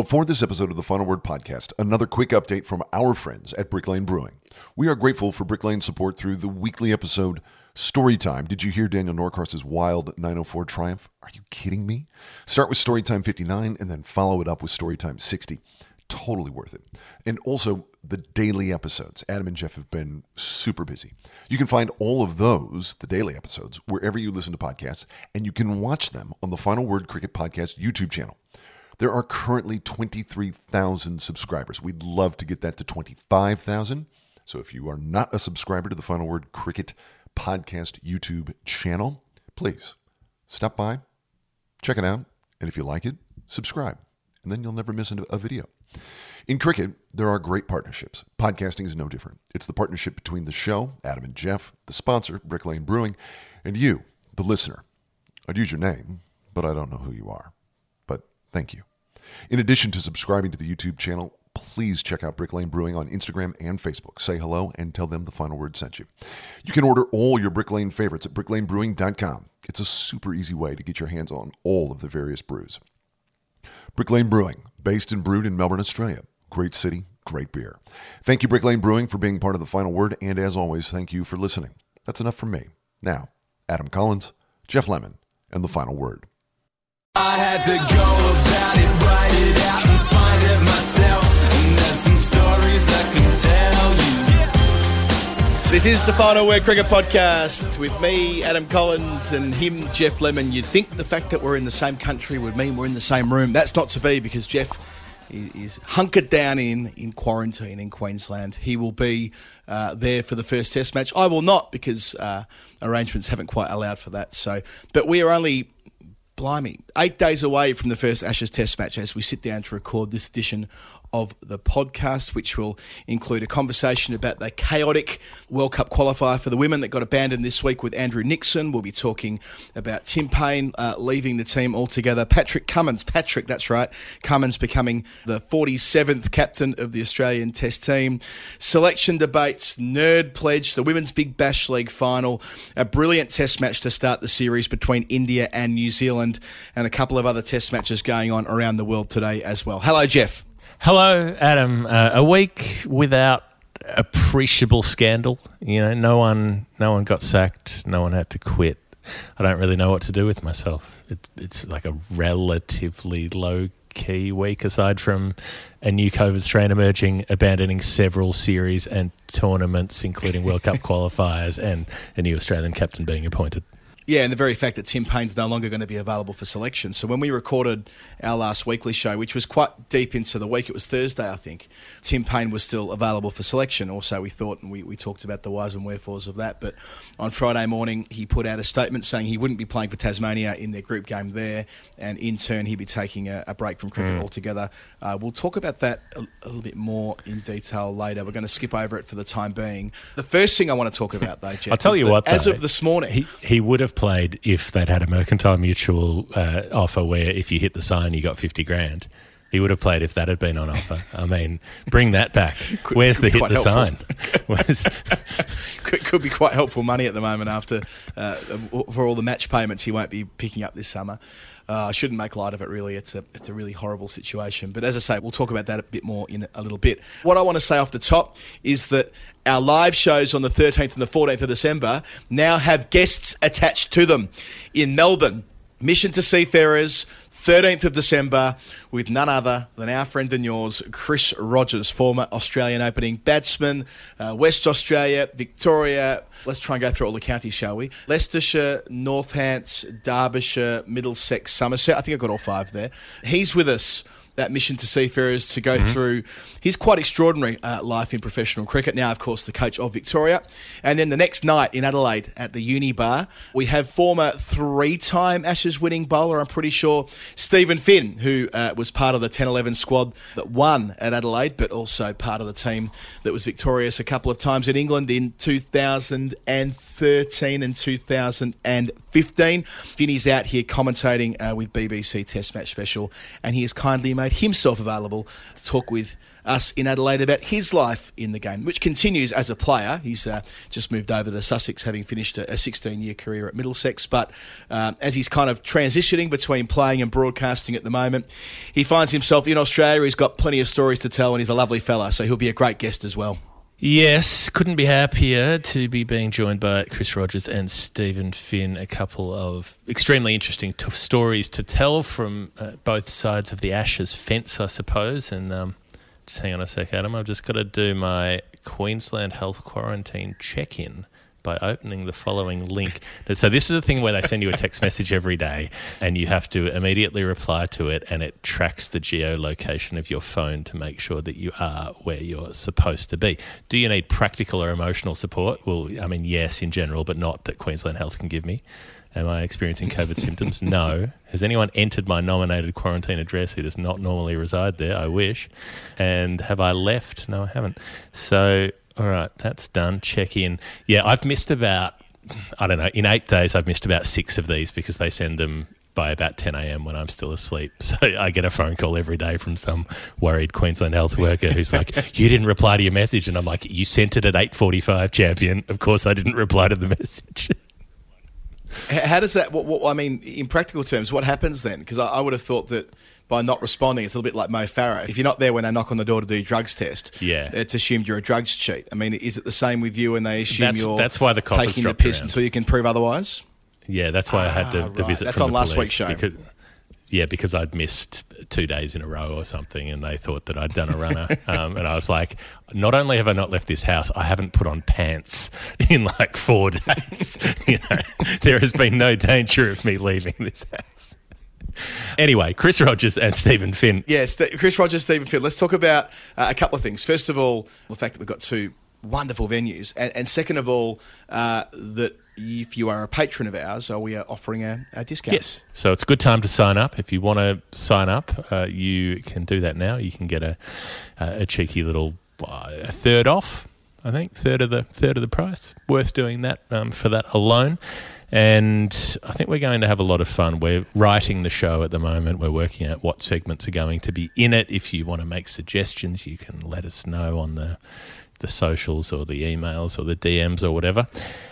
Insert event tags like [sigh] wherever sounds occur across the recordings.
Before this episode of the Final Word podcast, another quick update from our friends at Brick Lane Brewing. We are grateful for Brick Lane's support through the weekly episode Storytime. Did you hear Daniel Norcross's wild 904 triumph? Are you kidding me? Start with Storytime 59 and then follow it up with Storytime 60. Totally worth it. And also the daily episodes. Adam and Jeff have been super busy. You can find all of those, the daily episodes, wherever you listen to podcasts, and you can watch them on the Final Word Cricket Podcast YouTube channel. There are currently 23,000 subscribers. We'd love to get that to 25,000. So if you are not a subscriber to the Final Word Cricket Podcast YouTube channel, please stop by, check it out, and if you like it, subscribe, and then you'll never miss a video. In cricket, there are great partnerships. Podcasting is no different. It's the partnership between the show, Adam and Jeff, the sponsor, Brick Lane Brewing, and you, the listener. I'd use your name, but I don't know who you are. But thank you. In addition to subscribing to the YouTube channel, please check out Brick Lane Brewing on Instagram and Facebook. Say hello and tell them the final word sent you. You can order all your Brick Lane favorites at bricklanebrewing.com. It's a super easy way to get your hands on all of the various brews. Brick Lane Brewing, based and brewed in Melbourne, Australia. Great city, great beer. Thank you, Brick Lane Brewing, for being part of the final word, and as always, thank you for listening. That's enough from me. Now, Adam Collins, Jeff Lemon, and the final word. I had to go about it, write it out, and find it myself. And there's some stories I can tell you. This is the Final Word Cricket Podcast with me, Adam Collins, and him, Jeff Lemon. You'd think the fact that we're in the same country would mean we're in the same room. That's not to be because Jeff is hunkered down in, in quarantine in Queensland. He will be uh, there for the first Test match. I will not because uh, arrangements haven't quite allowed for that. So, but we are only blimey, eight days away from the first Ashes Test match as we sit down to record this edition of the podcast, which will include a conversation about the chaotic World Cup qualifier for the women that got abandoned this week with Andrew Nixon. We'll be talking about Tim Paine uh, leaving the team altogether. Patrick Cummins, Patrick, that's right, Cummins becoming the 47th captain of the Australian Test team. Selection debates, nerd pledge, the Women's Big Bash League final, a brilliant Test match to start the series between India and New Zealand, and a couple of other Test matches going on around the world today as well. Hello, Jeff. Hello, Adam. Uh, a week without appreciable scandal. You know, no one, no one got sacked. No one had to quit. I don't really know what to do with myself. It, it's like a relatively low key week, aside from a new COVID strain emerging, abandoning several series and tournaments, including World Cup [laughs] qualifiers, and a new Australian captain being appointed. Yeah, and the very fact that Tim Paine's no longer going to be available for selection. So when we recorded our last weekly show, which was quite deep into the week, it was Thursday, I think, Tim Paine was still available for selection. Also, we thought, and we, we talked about the whys and wherefores of that. But on Friday morning, he put out a statement saying he wouldn't be playing for Tasmania in their group game there, and in turn, he'd be taking a, a break from cricket mm. altogether. Uh, we'll talk about that a, a, little bit more in detail later. We're going to skip over it for the time being. The first thing I want to talk about, though, Jeff, I'll tell you what, as of this morning, he, he would have played if they'd had a mercantile mutual uh, offer where if you hit the sign you got 50 grand. He would have played if that had been on offer. I mean, bring that back. [laughs] Where's the hit the sign? [laughs] could, could, be quite helpful money at the moment after uh, for all the match payments he won't be picking up this summer. Uh, I shouldn't make light of it. Really, it's a it's a really horrible situation. But as I say, we'll talk about that a bit more in a little bit. What I want to say off the top is that our live shows on the 13th and the 14th of December now have guests attached to them in Melbourne. Mission to Seafarers, 13th of December, with none other than our friend and yours, Chris Rogers, former Australian opening batsman, uh, West Australia, Victoria. Let's try and go through all the counties, shall we? Leicestershire, Northants, Derbyshire, Middlesex, Somerset. I think I got all five there. He's with us that mission to seafarers to go mm-hmm. through his quite extraordinary uh, life in professional cricket. Now, of course, the coach of Victoria. And then the next night in Adelaide at the Uni Bar, we have former three time Ashes winning bowler, I'm pretty sure, Stephen Finn, who uh, was part of the 10 11 squad that won at Adelaide, but also part of the team that was victorious a couple of times in England in 2013 and 2015. Finney's out here commentating uh, with BBC Test Match Special, and he has kindly made himself available to talk with us in Adelaide about his life in the game, which continues as a player. He's uh, just moved over to Sussex, having finished a 16 year career at Middlesex. But um, as he's kind of transitioning between playing and broadcasting at the moment, he finds himself in Australia. He's got plenty of stories to tell, and he's a lovely fella, so he'll be a great guest as well. Yes, couldn't be happier to be being joined by Chris Rogers and Stephen Finn. A couple of extremely interesting t- stories to tell from uh, both sides of the Ashes fence, I suppose. And um, just hang on a sec, Adam. I've just got to do my Queensland Health Quarantine check in by opening the following link. So this is the thing where they send you a text message every day and you have to immediately reply to it and it tracks the geolocation of your phone to make sure that you are where you're supposed to be. Do you need practical or emotional support? Well, I mean, yes, in general, but not that Queensland Health can give me. Am I experiencing COVID [laughs] symptoms? No. Has anyone entered my nominated quarantine address who does not normally reside there? I wish. And have I left? No, I haven't. So all right, that's done. Check in. Yeah, I've missed about, I don't know, in eight days, I've missed about six of these because they send them by about 10 a.m. when I'm still asleep. [laughs] So I get a phone call every day from some worried Queensland health worker who's like, [laughs] "You didn't reply to your message," and I'm like, "You sent it at 8:45, champion. Of course, I didn't [laughs] reply to the message." How does that? What, what, I mean, in practical terms, what happens then? Because I, I would have thought that by not responding, it's a little bit like Mo Farah. If you're not there when they knock on the door to do drugs test, yeah, it's assumed you're a drugs cheat. I mean, is it the same with you? And they assume that's, you're that's why the taking the piss around. until you can prove otherwise. Yeah, that's why ah, I had the, the ah, visit. That's on last week's show. Because, yeah, because I'd missed two days in a row or something, and they thought that I'd done a runner. [laughs] um, and I was like, not only have I not left this house, I haven't put on pants [laughs] in like four [laughs] days. you know, there has been no danger of me leaving this house. Anyway, Chris Rogers and Stephen Finn. Yes, yeah, Chris Rogers, Stephen Finn. Let's talk about uh, a couple of things. First of all, the fact that we've got two wonderful venues, and, and second of all, uh, that if you are a patron of ours, uh, we are offering a, a, discount. Yes, so it's a good time to sign up. If you want to sign up, uh, you can do that now. You can get a a cheeky little uh, a third off. I think third of the third of the price. Worth doing that um, for that alone. And I think we're going to have a lot of fun. We're writing the show at the moment. We're working out what segments are going to be in it. If you want to make suggestions, you can let us know on the the socials or the emails or the DMs or whatever.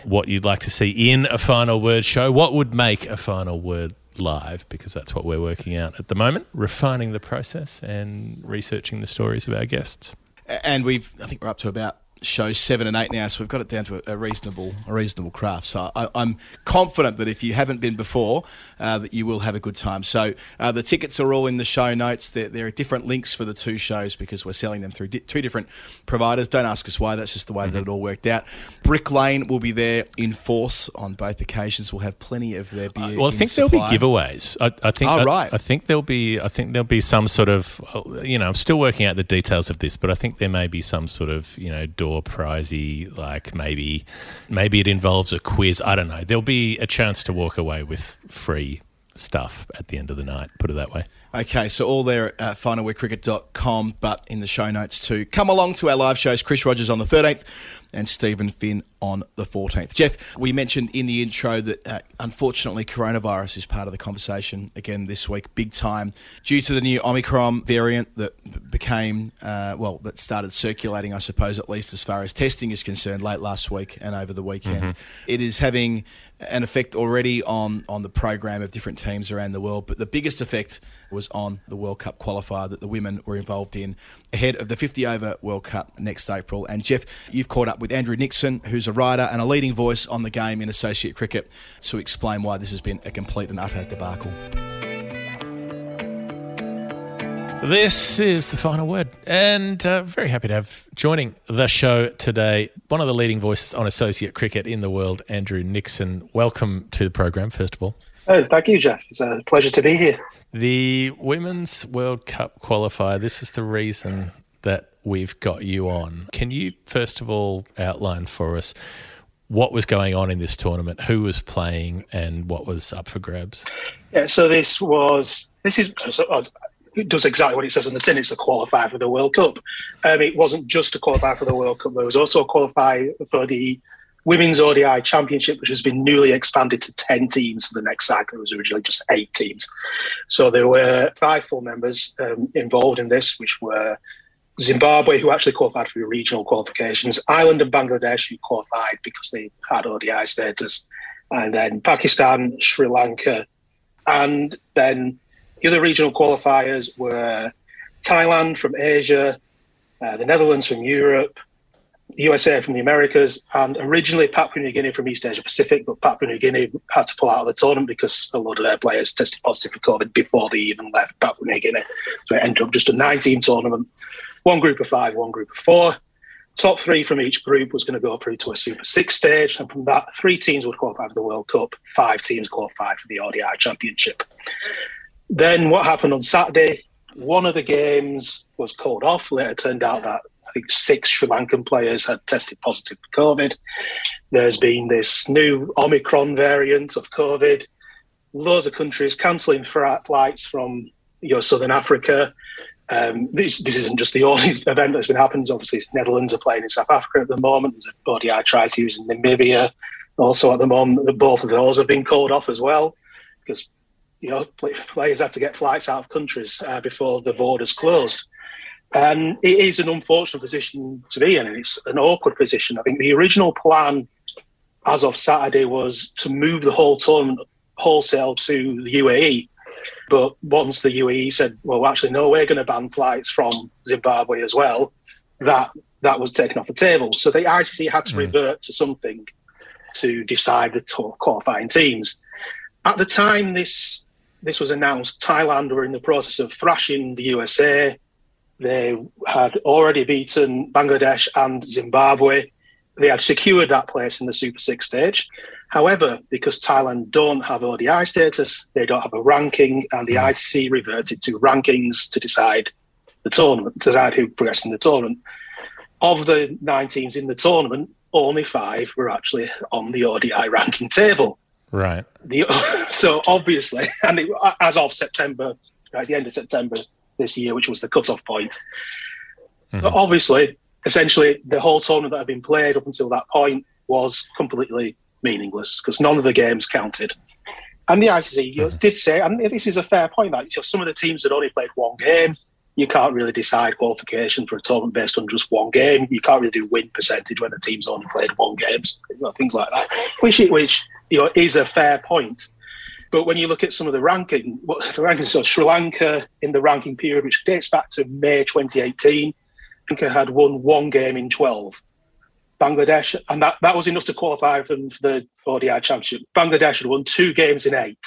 What you'd like to see in a final word show. What would make a final word live because that's what we're working out at the moment, refining the process and researching the stories of our guests. And we've, I think we're up to about show seven and eight now, so we've got it down to a, reasonable, a reasonable craft. So I, am confident that if you haven't been before, uh, that you will have a good time. So uh, the tickets are all in the show notes. There, there, are different links for the two shows because we're selling them through di- two different providers. Don't ask us why. That's just the way mm-hmm. that it all worked out. Brick Lane will be there in force on both occasions. We'll have plenty of their beer. Uh, well, I think supply. there'll be giveaways. I, I think. Oh, right. I, I think there'll be. I think there'll be some sort of. You know, I'm still working out the details of this, but I think there may be some sort of you know door prizey like maybe maybe it involves a quiz. I don't know. There'll be a chance to walk away with free stuff at the end of the night, put it that way. Okay, so all there at uh, finalwordcricket.com, but in the show notes too. Come along to our live shows. Chris Rogers on the 13th and Stephen Finn on the 14th. Jeff, we mentioned in the intro that uh, unfortunately coronavirus is part of the conversation again this week, big time, due to the new Omicron variant that became, uh, well, that started circulating, I suppose, at least as far as testing is concerned, late last week and over the weekend. Mm-hmm. It is having an effect already on, on the program of different teams around the world, but the biggest effect was on the World Cup qualifier that the women were involved in ahead of the 50 over World Cup next April. And Jeff, you've caught up with Andrew Nixon, who's a writer and a leading voice on the game in associate cricket, to explain why this has been a complete and utter debacle. This is the final word, and uh, very happy to have joining the show today one of the leading voices on associate cricket in the world, Andrew Nixon. Welcome to the program, first of all. Oh, thank you, Jeff. It's a pleasure to be here. The Women's World Cup qualifier, this is the reason that we've got you on. Can you, first of all, outline for us what was going on in this tournament, who was playing, and what was up for grabs? Yeah, so this was, this is, it does exactly what it says on the tin. It's a qualifier for the World Cup. Um, it wasn't just a qualifier for the World Cup. There was also a qualifier for the Women's ODI Championship, which has been newly expanded to 10 teams for the next cycle. It was originally just eight teams. So there were five full members um, involved in this, which were Zimbabwe, who actually qualified for regional qualifications, Ireland and Bangladesh, who qualified because they had ODI status, and then Pakistan, Sri Lanka, and then the other regional qualifiers were Thailand from Asia, uh, the Netherlands from Europe, the USA from the Americas, and originally Papua New Guinea from East Asia Pacific, but Papua New Guinea had to pull out of the tournament because a lot of their players tested positive for COVID before they even left Papua New Guinea. So it ended up just a nine team tournament, one group of five, one group of four. Top three from each group was going to go through to a Super Six stage, and from that, three teams would qualify for the World Cup, five teams qualified for the ODI Championship. Then what happened on Saturday? One of the games was called off. Later turned out that I think six Sri Lankan players had tested positive for COVID. There's been this new Omicron variant of COVID. Loads of countries cancelling flights from you know, Southern Africa. Um, this, this isn't just the [laughs] only event that's been happening. Obviously, Netherlands are playing in South Africa at the moment. There's an ODI tri series in Namibia. Also, at the moment, both of those have been called off as well because you know players had to get flights out of countries uh, before the borders closed. And it is an unfortunate position to be in, and it's an awkward position. I think the original plan, as of Saturday, was to move the whole tournament wholesale to the UAE. But once the UAE said, "Well, actually, no, we're going to ban flights from Zimbabwe as well," that that was taken off the table. So the ICC had to mm. revert to something to decide the qualifying teams. At the time this this was announced, Thailand were in the process of thrashing the USA they had already beaten Bangladesh and Zimbabwe. They had secured that place in the Super Six stage. However, because Thailand don't have ODI status, they don't have a ranking, and the hmm. ICC reverted to rankings to decide the tournament, to decide who progressed in the tournament. Of the nine teams in the tournament, only five were actually on the ODI ranking table. Right. The, [laughs] so obviously, and it, as of September, at the end of September, this year, which was the cut-off point. Mm-hmm. But obviously, essentially, the whole tournament that had been played up until that point was completely meaningless because none of the games counted. And the ICC mm-hmm. did say, and this is a fair point, that some of the teams had only played one game. You can't really decide qualification for a tournament based on just one game. You can't really do win percentage when the team's only played one game, things like that, which, which you know, is a fair point. But when you look at some of the ranking, what the rankings, so Sri Lanka in the ranking period, which dates back to May 2018, Lanka had won one game in 12. Bangladesh, and that, that was enough to qualify for, for the ODI Championship. Bangladesh had won two games in eight.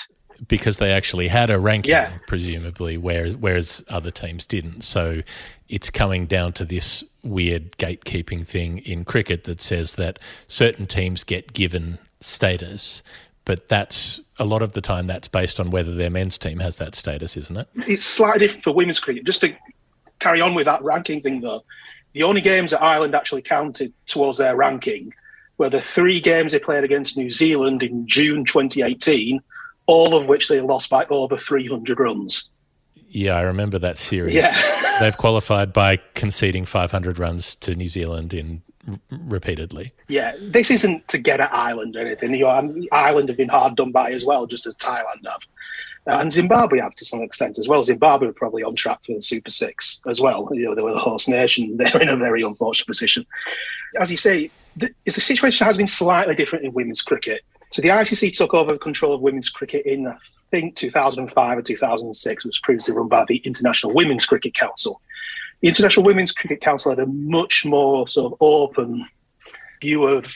Because they actually had a ranking, yeah. presumably, whereas, whereas other teams didn't. So it's coming down to this weird gatekeeping thing in cricket that says that certain teams get given status but that's a lot of the time that's based on whether their men's team has that status, isn't it? It's slightly different for women's cricket. Just to carry on with that ranking thing, though, the only games that Ireland actually counted towards their ranking were the three games they played against New Zealand in June 2018, all of which they lost by over 300 runs. Yeah, I remember that series. Yeah. [laughs] They've qualified by conceding 500 runs to New Zealand in repeatedly. Yeah, this isn't to get at Ireland or anything. You know, Ireland have been hard done by as well, just as Thailand have. Uh, and Zimbabwe have to some extent as well. Zimbabwe are probably on track for the Super Six as well. You know, they were the host nation. [laughs] They're in a very unfortunate position. As you say, the, the situation has been slightly different in women's cricket. So the ICC took over control of women's cricket in, I think, 2005 or 2006. It was previously run by the International Women's Cricket Council. The International Women's Cricket Council had a much more sort of open view of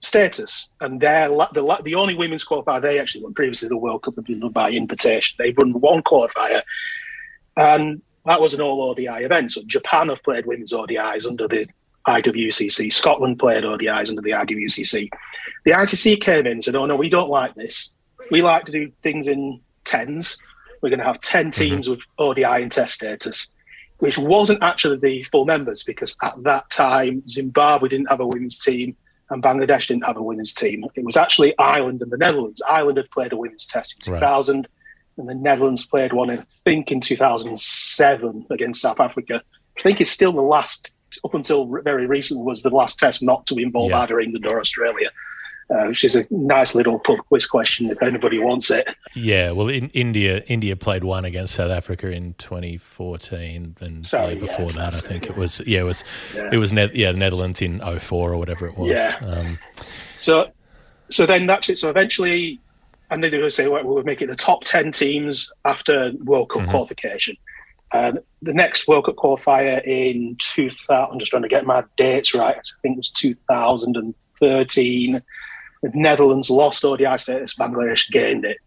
status, and they're the, the only women's qualifier they actually won. Previously, the World Cup had been run by invitation. They won one qualifier, and that was an all ODI event. So Japan have played women's ODIs under the IWCC. Scotland played ODIs under the IWCC. The ICC came in and said, "Oh no, we don't like this. We like to do things in tens. We're going to have 10 mm-hmm. teams mm-hmm. with ODI and test status." which wasn't actually the full members because at that time Zimbabwe didn't have a women's team and Bangladesh didn't have a women's team. It was actually Ireland and the Netherlands. Ireland had played a women's test in 2000, right. and the Netherlands played one, I think, in 2007 against South Africa. I think it's still the last up until very recently was the last test not to involve Yeah. either England or Australia, uh, which is a nice little pub quiz question if anybody wants it. Yeah, well, in India, India played one against South Africa in 2014, and Sorry, before yes, that, I think it was yeah, it was Yeah. it was ne- yeah, the Netherlands in 04 or whatever it was. Yeah. Um, So, so then that's it. So eventually, and they were say, well, we'll make it the top ten teams after World Cup Mhm. qualification. And the next World Cup qualifier in 2000, I'm just trying to get my dates right. I think it was 2013. The Netherlands lost ODI status, Bangladesh gained it.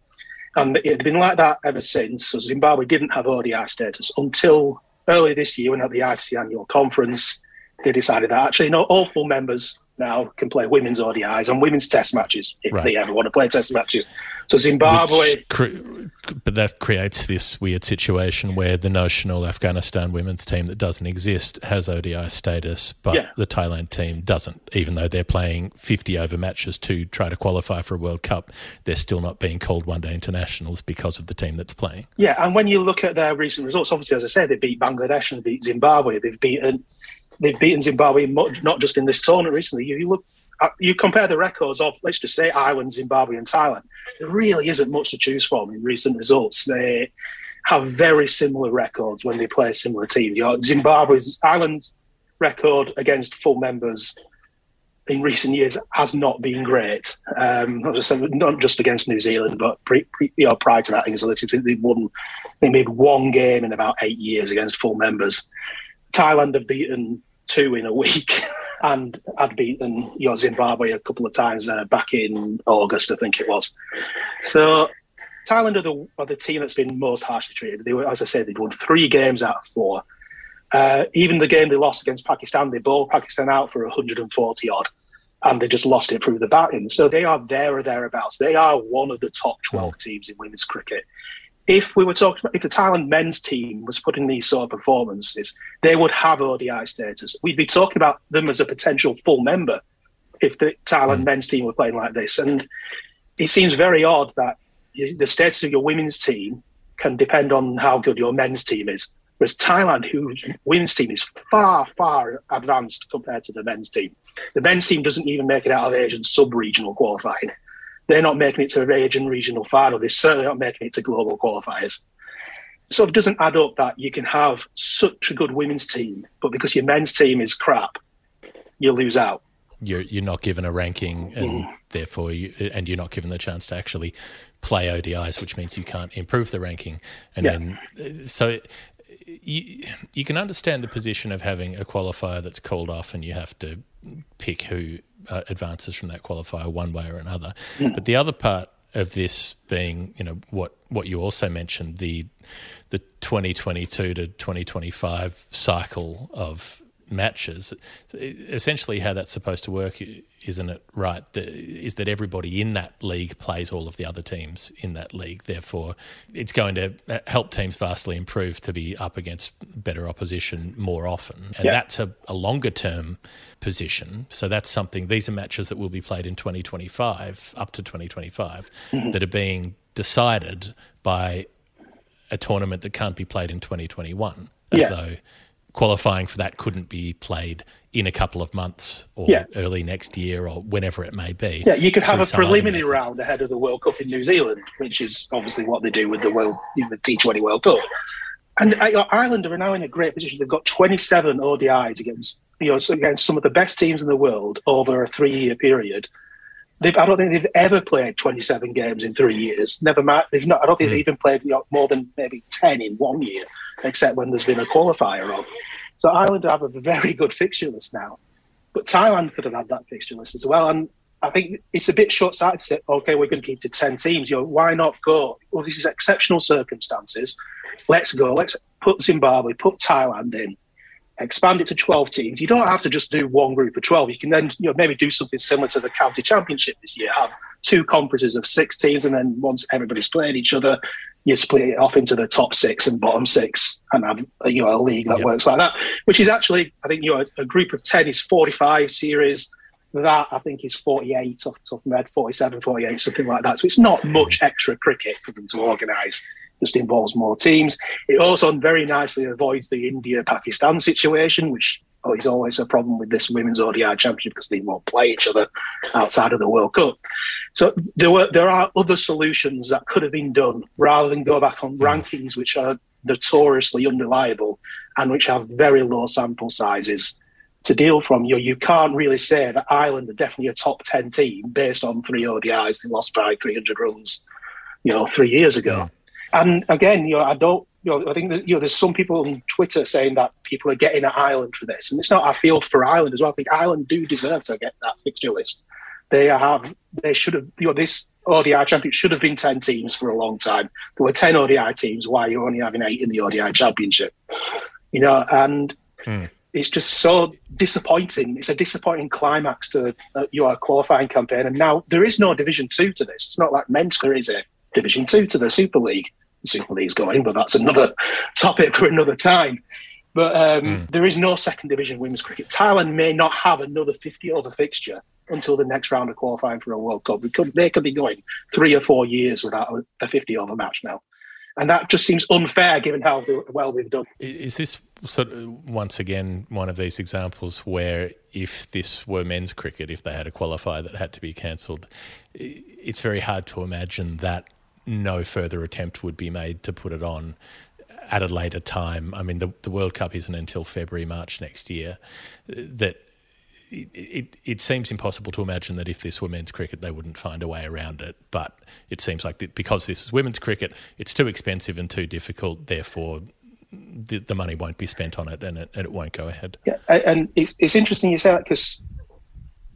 And it had been like that ever since. So Zimbabwe didn't have ODI status until early this year when at the ICC annual conference, they decided that actually, no, all full members now can play women's ODIs and women's test matches if Right. they ever want to play test matches. So Zimbabwe, cre- but that creates this weird situation where the notional Afghanistan women's team that doesn't exist has ODI status, but Yeah. the Thailand team doesn't. Even though they're playing 50 over matches to try to qualify for a World Cup, they're still not being called one day internationals because of the team that's playing. Yeah, and when you look at their recent results, obviously, as I said, they beat Bangladesh and they beat Zimbabwe. They've beaten they've beaten Zimbabwe not just in this tournament recently. You, you look, at, you compare the records of let's just say Ireland, Zimbabwe, and Thailand. There really isn't much to choose from in recent results. They have very similar records when they play similar teams. You know, Zimbabwe's Ireland record against full members in recent years has not been great. Um, not just not just against New Zealand, but pre, pre, you know, prior to that, they won. They made one game in about eight years against full members. Thailand have beaten two in a week, [laughs] and I'd beaten your know, Zimbabwe a couple of times uh, back in August, I think it was. So Thailand are the are the team that's been most harshly treated. They were, as I said, they'd won three games out of four. Uh, even the game they lost against Pakistan, they bowled Pakistan out for 140 odd, and they just lost it through the batting. So they are there or thereabouts. They are one of the top 12 teams in women's cricket. If we were talking about if the Thailand men's team was putting these sort of performances, they would have ODI status. We'd be talking about them as a potential full member if the Thailand hmm. men's team were playing like this. And it seems very odd that the status of your women's team can depend on how good your men's team is. Whereas Thailand, whose women's team is far, far advanced compared to the men's team. The men's team doesn't even make it out of Asian sub-regional qualifying. They're not making it to the Asian regional final. They're certainly not making it to global qualifiers. So it doesn't add up that you can have such a good women's team, but because your men's team is crap, you lose out. You're you're not given a ranking, and Mm. therefore, you, and you're not given the chance to actually play ODIs, which means you can't improve the ranking. And Yeah. then, uh, so you you can understand the position of having a qualifier that's called off, and you have to pick who uh, advances from that qualifier one way or another. But the other part of this being, you know, what what you also mentioned the the 2022 to 2025 cycle of matches. Essentially, how that's supposed to work, isn't it? Right, the, is that everybody in that league plays all of the other teams in that league. Therefore, it's going to uh, help teams vastly improve to be up against better opposition more often, and Yeah. that's a, a longer term position. So that's something. These are matches that will be played in 2025, up to 2025, mm-hmm. that are being decided by a tournament that can't be played in 2021, as Yeah. though qualifying for that couldn't be played in a couple of months or Yeah. early next year or whenever it may be. Yeah, you could have a preliminary round ahead of the World Cup in New Zealand, which is obviously what they do with the World, the T20 World Cup. And uh, Ireland are now in a great position. They've got 27 ODIs against you know against some of the best teams in the world over a three-year period. They've, I don't think they've ever played 27 games in three years. Never mind, they've not. I don't think they've even played you know, more than maybe 10 in one year, except when there's been a qualifier on. So Ireland have a very good fixture list now, but Thailand could have had that fixture list as well. And I think it's a bit short-sighted to say, okay, we're going to keep to 10 teams. You know, why not go? Well, this is exceptional circumstances. Let's go. Let's put Zimbabwe, put Thailand in, expand it to 12 teams. You don't have to just do one group of 12. You can then, you know, maybe do something similar to the county championship this year. Have two conferences of six teams, and then once everybody's played each other, you split it off into the top six and bottom six, and have you know a league that Yep. works like that. Which is actually, I think, you know, a group of 10 is 45 series. That I think is 48 off the top of my head, 47, 48, something like that. So it's not much extra cricket for them to organise. Just involves more teams. It also very nicely avoids the India Pakistan situation, which oh, it's always a problem with this women's ODI championship because they won't play each other outside of the World Cup. So there were there are other solutions that could have been done rather than go back on rankings which are notoriously unreliable and which have very low sample sizes to deal from. You you can't really say that Ireland are definitely a top ten team based on three ODIs they lost by 300 runs, you know, three years ago. And again, you know, I don't you know, I think that you know, there's some people on Twitter saying that people are getting at Ireland for this, and it's not. I feel for Ireland as well. I think Ireland do deserve to get that fixture list. They have. They should have. You know, this ODI championship should have been ten teams for a long time. There were ten ODI teams. Why you're only having eight in the ODI championship? You know, and hmm. it's just so disappointing. It's a disappointing climax to uh, your qualifying campaign, and now there is no Division Two to this. It's not like men's there is a Division Two to the Super League. Super League's going, but that's another topic for another time. But um, mm. there is no second division women's cricket. Thailand may not have another 50 over fixture until the next round of qualifying for a World Cup. Could, they could be going three or four years without a 50 over match now. And that just seems unfair given how well we've done. Is this sort of once again one of these examples where if this were men's cricket, if they had a qualifier that had to be cancelled, it's very hard to imagine that no further attempt would be made to put it on at a later time. I mean, the, the World Cup isn't until February, March next year. That it, it, it, seems impossible to imagine that if this were men's cricket, they wouldn't find a way around it. But it seems like that because this is women's cricket, it's too expensive and too difficult. Therefore, the, the money won't be spent on it and, it, and it won't go ahead. Yeah, and it's, it's interesting you say that because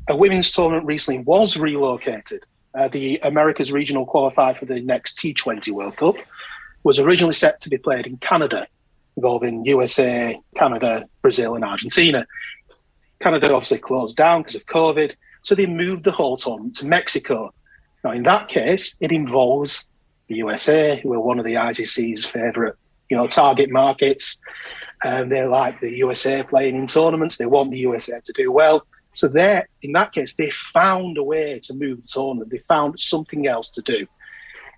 a women's tournament recently was relocated uh, the America's regional qualifier for the next T20 World Cup, was originally set to be played in Canada, involving USA, Canada, Brazil, and Argentina. Canada obviously closed down because of COVID, so they moved the whole tournament to Mexico. Now, in that case, it involves the USA, who are one of the ICC's favourite, you know, target markets. And they like the USA playing in tournaments. They want the USA to do well. So there, in that case, they found a way to move the tournament. They found something else to do.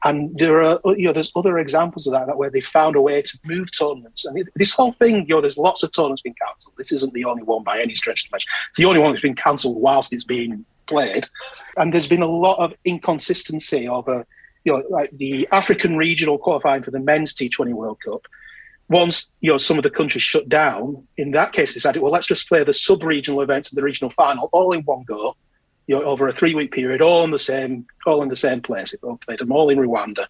And there are, you know, there's other examples of that, that where they found a way to move tournaments. And this whole thing, you know, there's lots of tournaments being cancelled. This isn't the only one by any stretch of the imagination. It's the only one that's been cancelled whilst it's being played. And there's been a lot of inconsistency over, you know, like the African regional qualifying for the men's T20 World Cup once you know some of the countries shut down, in that case, it decided, well, let's just play the sub-regional events and the regional final all in one go, you know, over a three-week period, all in the same, all in the same place. They played them all in Rwanda.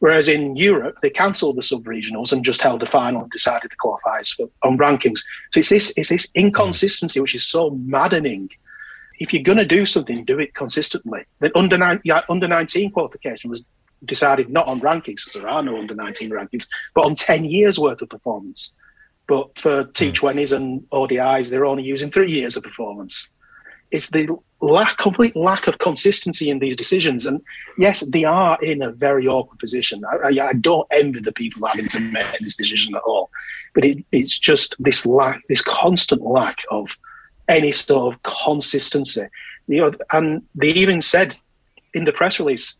Whereas in Europe, they cancelled the sub-regionals and just held the final and decided the qualifiers on rankings. So it's this, it's this inconsistency which is so maddening. If you're going to do something, do it consistently. The under, under 19 qualification was decided not on rankings, because there are no under 19 rankings, but on 10 years worth of performance. But for hmm. T20s and ODIs, they're only using three years of performance. It's the lack, complete lack of consistency in these decisions. And yes, they are in a very awkward position. I, I, I don't envy the people having to make this decision at all. But it, it's just this lack, this constant lack of any sort of consistency. You know, and they even said in the press release,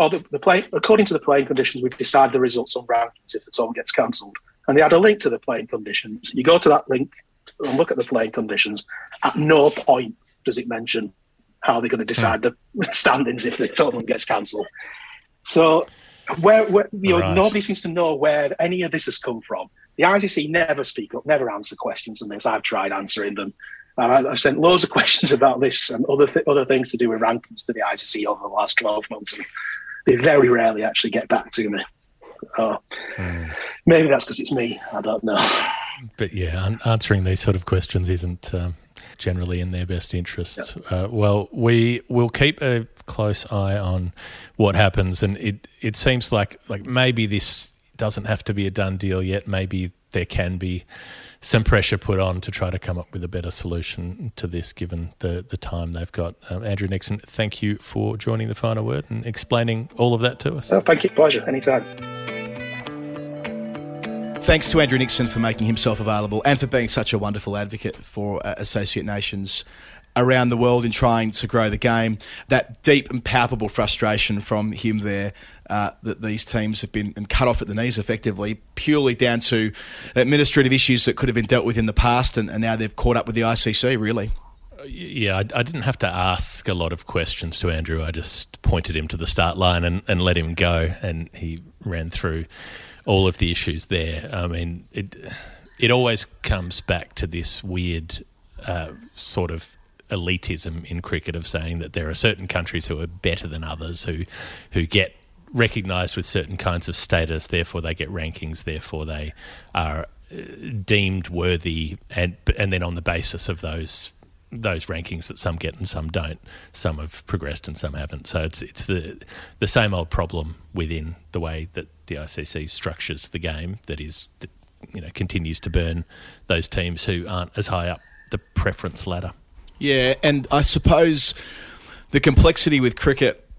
well, the, the play, according to the playing conditions, we've decided the results on rankings if the tournament gets cancelled. And they had a link to the playing conditions. You go to that link and look at the playing conditions. At no point does it mention how they're going to decide the [laughs] standings if the tournament gets cancelled. So, where, where you know, right. nobody seems to know where any of this has come from. The ICC never speak up, never answer questions on this. I've tried answering them. Uh, I've sent loads of [laughs] questions about this and other th- other things to do with rankings to the ICC over the last 12 months. And they very rarely actually get back to me. Uh, mm. Maybe that's because it's me. I don't know. But yeah, answering these sort of questions isn't um, generally in their best interests. Yep. Uh, well, we will keep a close eye on what happens, and it it seems like like maybe this doesn't have to be a done deal yet. Maybe there can be some pressure put on to try to come up with a better solution to this, given the, the time they've got. Um, Andrew Nixon, thank you for joining the final word and explaining all of that to us. Oh, thank you. Pleasure. Anytime. Thanks to Andrew Nixon for making himself available and for being such a wonderful advocate for uh, Associate Nations around the world in trying to grow the game. That deep and palpable frustration from him there uh, that these teams have been cut off at the knees effectively, purely down to administrative issues that could have been dealt with in the past, and, and now they've caught up with the ICC, really. Yeah, I, I, didn't have to ask a lot of questions to Andrew. I just pointed him to the start line and, and let him go, and he ran through all of the issues there. I mean, it it always comes back to this weird uh, sort of elitism in cricket of saying that there are certain countries who are better than others who who get recognised with certain kinds of status, therefore they get rankings, therefore they are uh, deemed worthy, and and then on the basis of those those rankings that some get and some don't, some have progressed and some haven't. So it's it's the the same old problem within the way that the ICC structures the game that is that, you know continues to burn those teams who aren't as high up the preference ladder. Yeah, and I suppose the complexity with cricket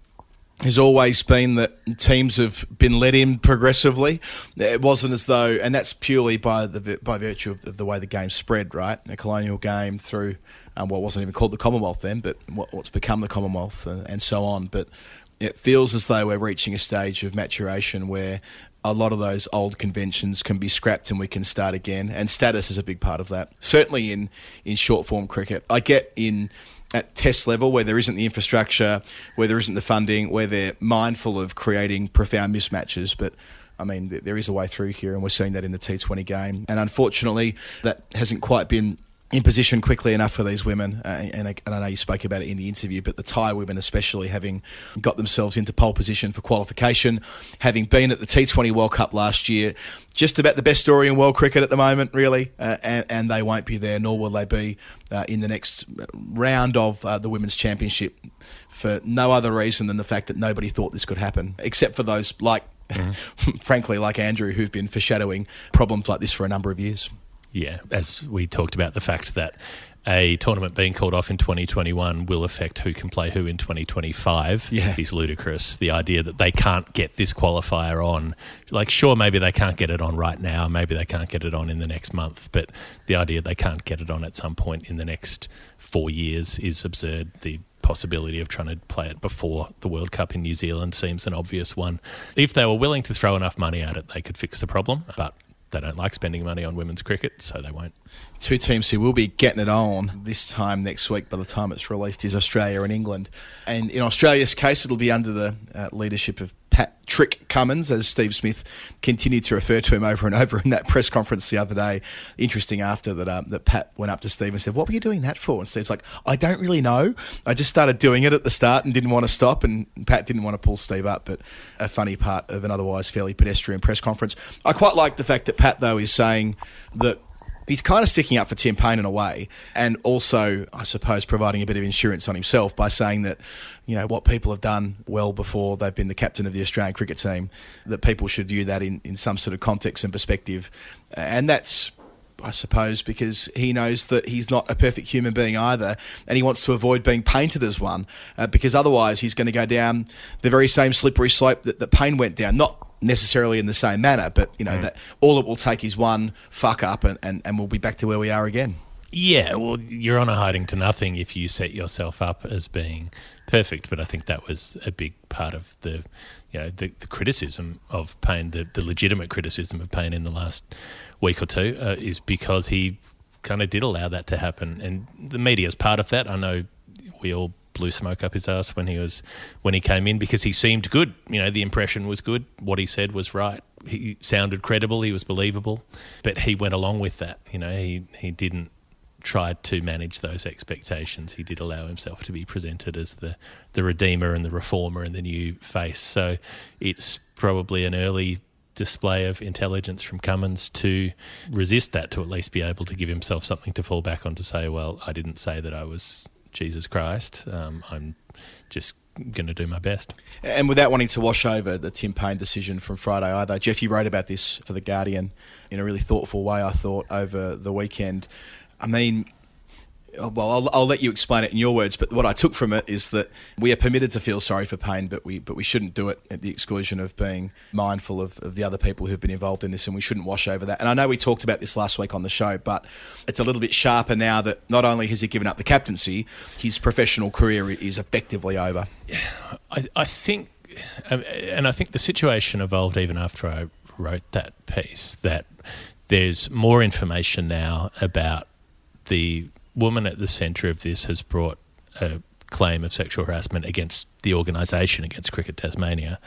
has always been that teams have been let in progressively. It wasn't as though, and that's purely by the by virtue of the way the game spread, right? A colonial game through um, what wasn't even called the Commonwealth then, but what, what's become the Commonwealth, and, and so on. But it feels as though we're reaching a stage of maturation where a lot of those old conventions can be scrapped and we can start again. And status is a big part of that. Certainly in, in short form cricket. I get in at test level where there isn't the infrastructure, where there isn't the funding, where they're mindful of creating profound mismatches. But I mean, there is a way through here, and we're seeing that in the T20 game. And unfortunately, that hasn't quite been in position quickly enough for these women. Uh, and, and, I know you spoke about it in the interview, but the Thai women, especially, having got themselves into pole position for qualification, having been at the T20 World Cup last year, just about the best story in world cricket at the moment, really. Uh, and, and, they won't be there, nor will they be uh, in the next round of uh, the Women's Championship for no other reason than the fact that nobody thought this could happen, except for those like. Mm-hmm. [laughs] frankly, like Andrew, who've been foreshadowing problems like this for a number of years. Yeah, as we talked about the fact that a tournament being called off in 2021 will affect who can play who in 2025 yeah. is ludicrous. The idea that they can't get this qualifier on, like, sure, maybe they can't get it on right now, maybe they can't get it on in the next month, but the idea they can't get it on at some point in the next four years is absurd. The possibility of trying to play it before the World Cup in New Zealand seems an obvious one. If they were willing to throw enough money at it, they could fix the problem, but they don't like spending money on women's cricket, so they won't. Two teams who will be getting it on this time next week by the time it's released is Australia and England. And in Australia's case, it'll be under the uh, leadership of Pat Trick Cummins, as Steve Smith continued to refer to him over and over in that press conference the other day. Interesting after that, um, that Pat went up to Steve and said, What were you doing that for? And Steve's like, I don't really know. I just started doing it at the start and didn't want to stop. And Pat didn't want to pull Steve up, but a funny part of an otherwise fairly pedestrian press conference. I quite like the fact that Pat, though, is saying that he's kind of sticking up for Tim Paine in a way, and also, I suppose, providing a bit of insurance on himself by saying that, you know, what people have done well before they've been the captain of the Australian cricket team, that people should view that in, in some sort of context and perspective. And that's I suppose, because he knows that he's not a perfect human being either, and he wants to avoid being painted as one, uh, because otherwise he's going to go down the very same slippery slope that, that Paine went down. Not necessarily in the same manner, but you know mm. that all it will take is one fuck up, and, and, and we'll be back to where we are again. Yeah, well, you're on a hiding to nothing if you set yourself up as being perfect. But I think that was a big part of the, you know, the, the criticism of Paine, the, the legitimate criticism of Paine in the last week or two, uh, is because he kind of did allow that to happen, and the media is part of that. I know we all blew smoke up his ass when he was when he came in because he seemed good. You know, the impression was good. What he said was right. He sounded credible. He was believable, but he went along with that. You know, he he didn't try to manage those expectations. He did allow himself to be presented as the the redeemer and the reformer and the new face. So it's probably an early display of intelligence from Cummins to resist that, to at least be able to give himself something to fall back on to say, well, I didn't say that I was Jesus Christ. Um, I'm just going to do my best. And without wanting to wash over the Tim Paine decision from Friday either, Jeff, you wrote about this for The Guardian in a really thoughtful way, I thought, over the weekend. I mean, well, I'll, I'll, let you explain it in your words, but what I took from it is that we are permitted to feel sorry for Paine, but we but we shouldn't do it at the exclusion of being mindful of, of the other people who've been involved in this, and we shouldn't wash over that. And I know we talked about this last week on the show, but it's a little bit sharper now that not only has he given up the captaincy, his professional career is effectively over. I, I think um, and I think the situation evolved even after I wrote that piece that there's more information now about the woman at the centre of this has brought a claim of sexual harassment against the organisation, against Cricket Tasmania,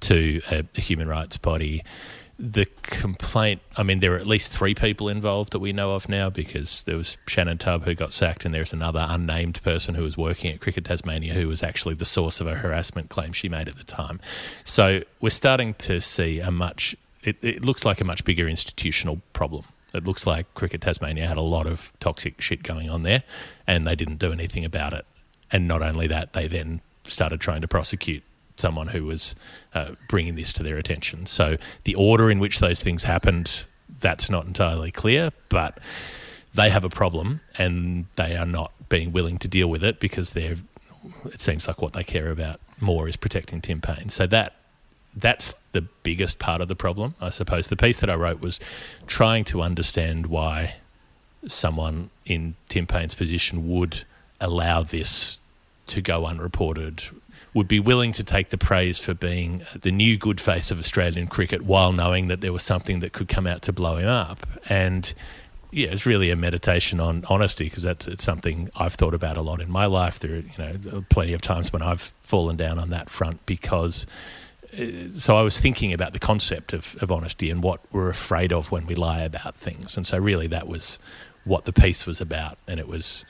to a, human rights body the complaint I mean there are at least three people involved that we know of now because there was Shannon Tubb who got sacked and there's another unnamed person who was working at Cricket Tasmania who was actually the source of a harassment claim she made at the time. So we're starting to see a much it, it looks like a much bigger institutional problem. It looks like Cricket Tasmania had a lot of toxic shit going on there and they didn't do anything about it. And not only that, they then started trying to prosecute someone who was uh, bringing this to their attention. So the order in which those things happened, that's not entirely clear, but they have a problem and they are not being willing to deal with it because they're. It seems like what they care about more is protecting Tim Paine. So that that's the biggest part of the problem, I suppose. The piece that I wrote was trying to understand why someone in Tim Paine's position would allow this to go unreported would be willing to take the praise for being the new good face of Australian cricket while knowing that there was something that could come out to blow him up. And yeah, it's really a meditation on honesty because that's it's something I've thought about a lot in my life. There are you know plenty of times when I've fallen down on that front because. So I was thinking about the concept of, of honesty and what we're afraid of when we lie about things, and so really that was what the piece was about, and it was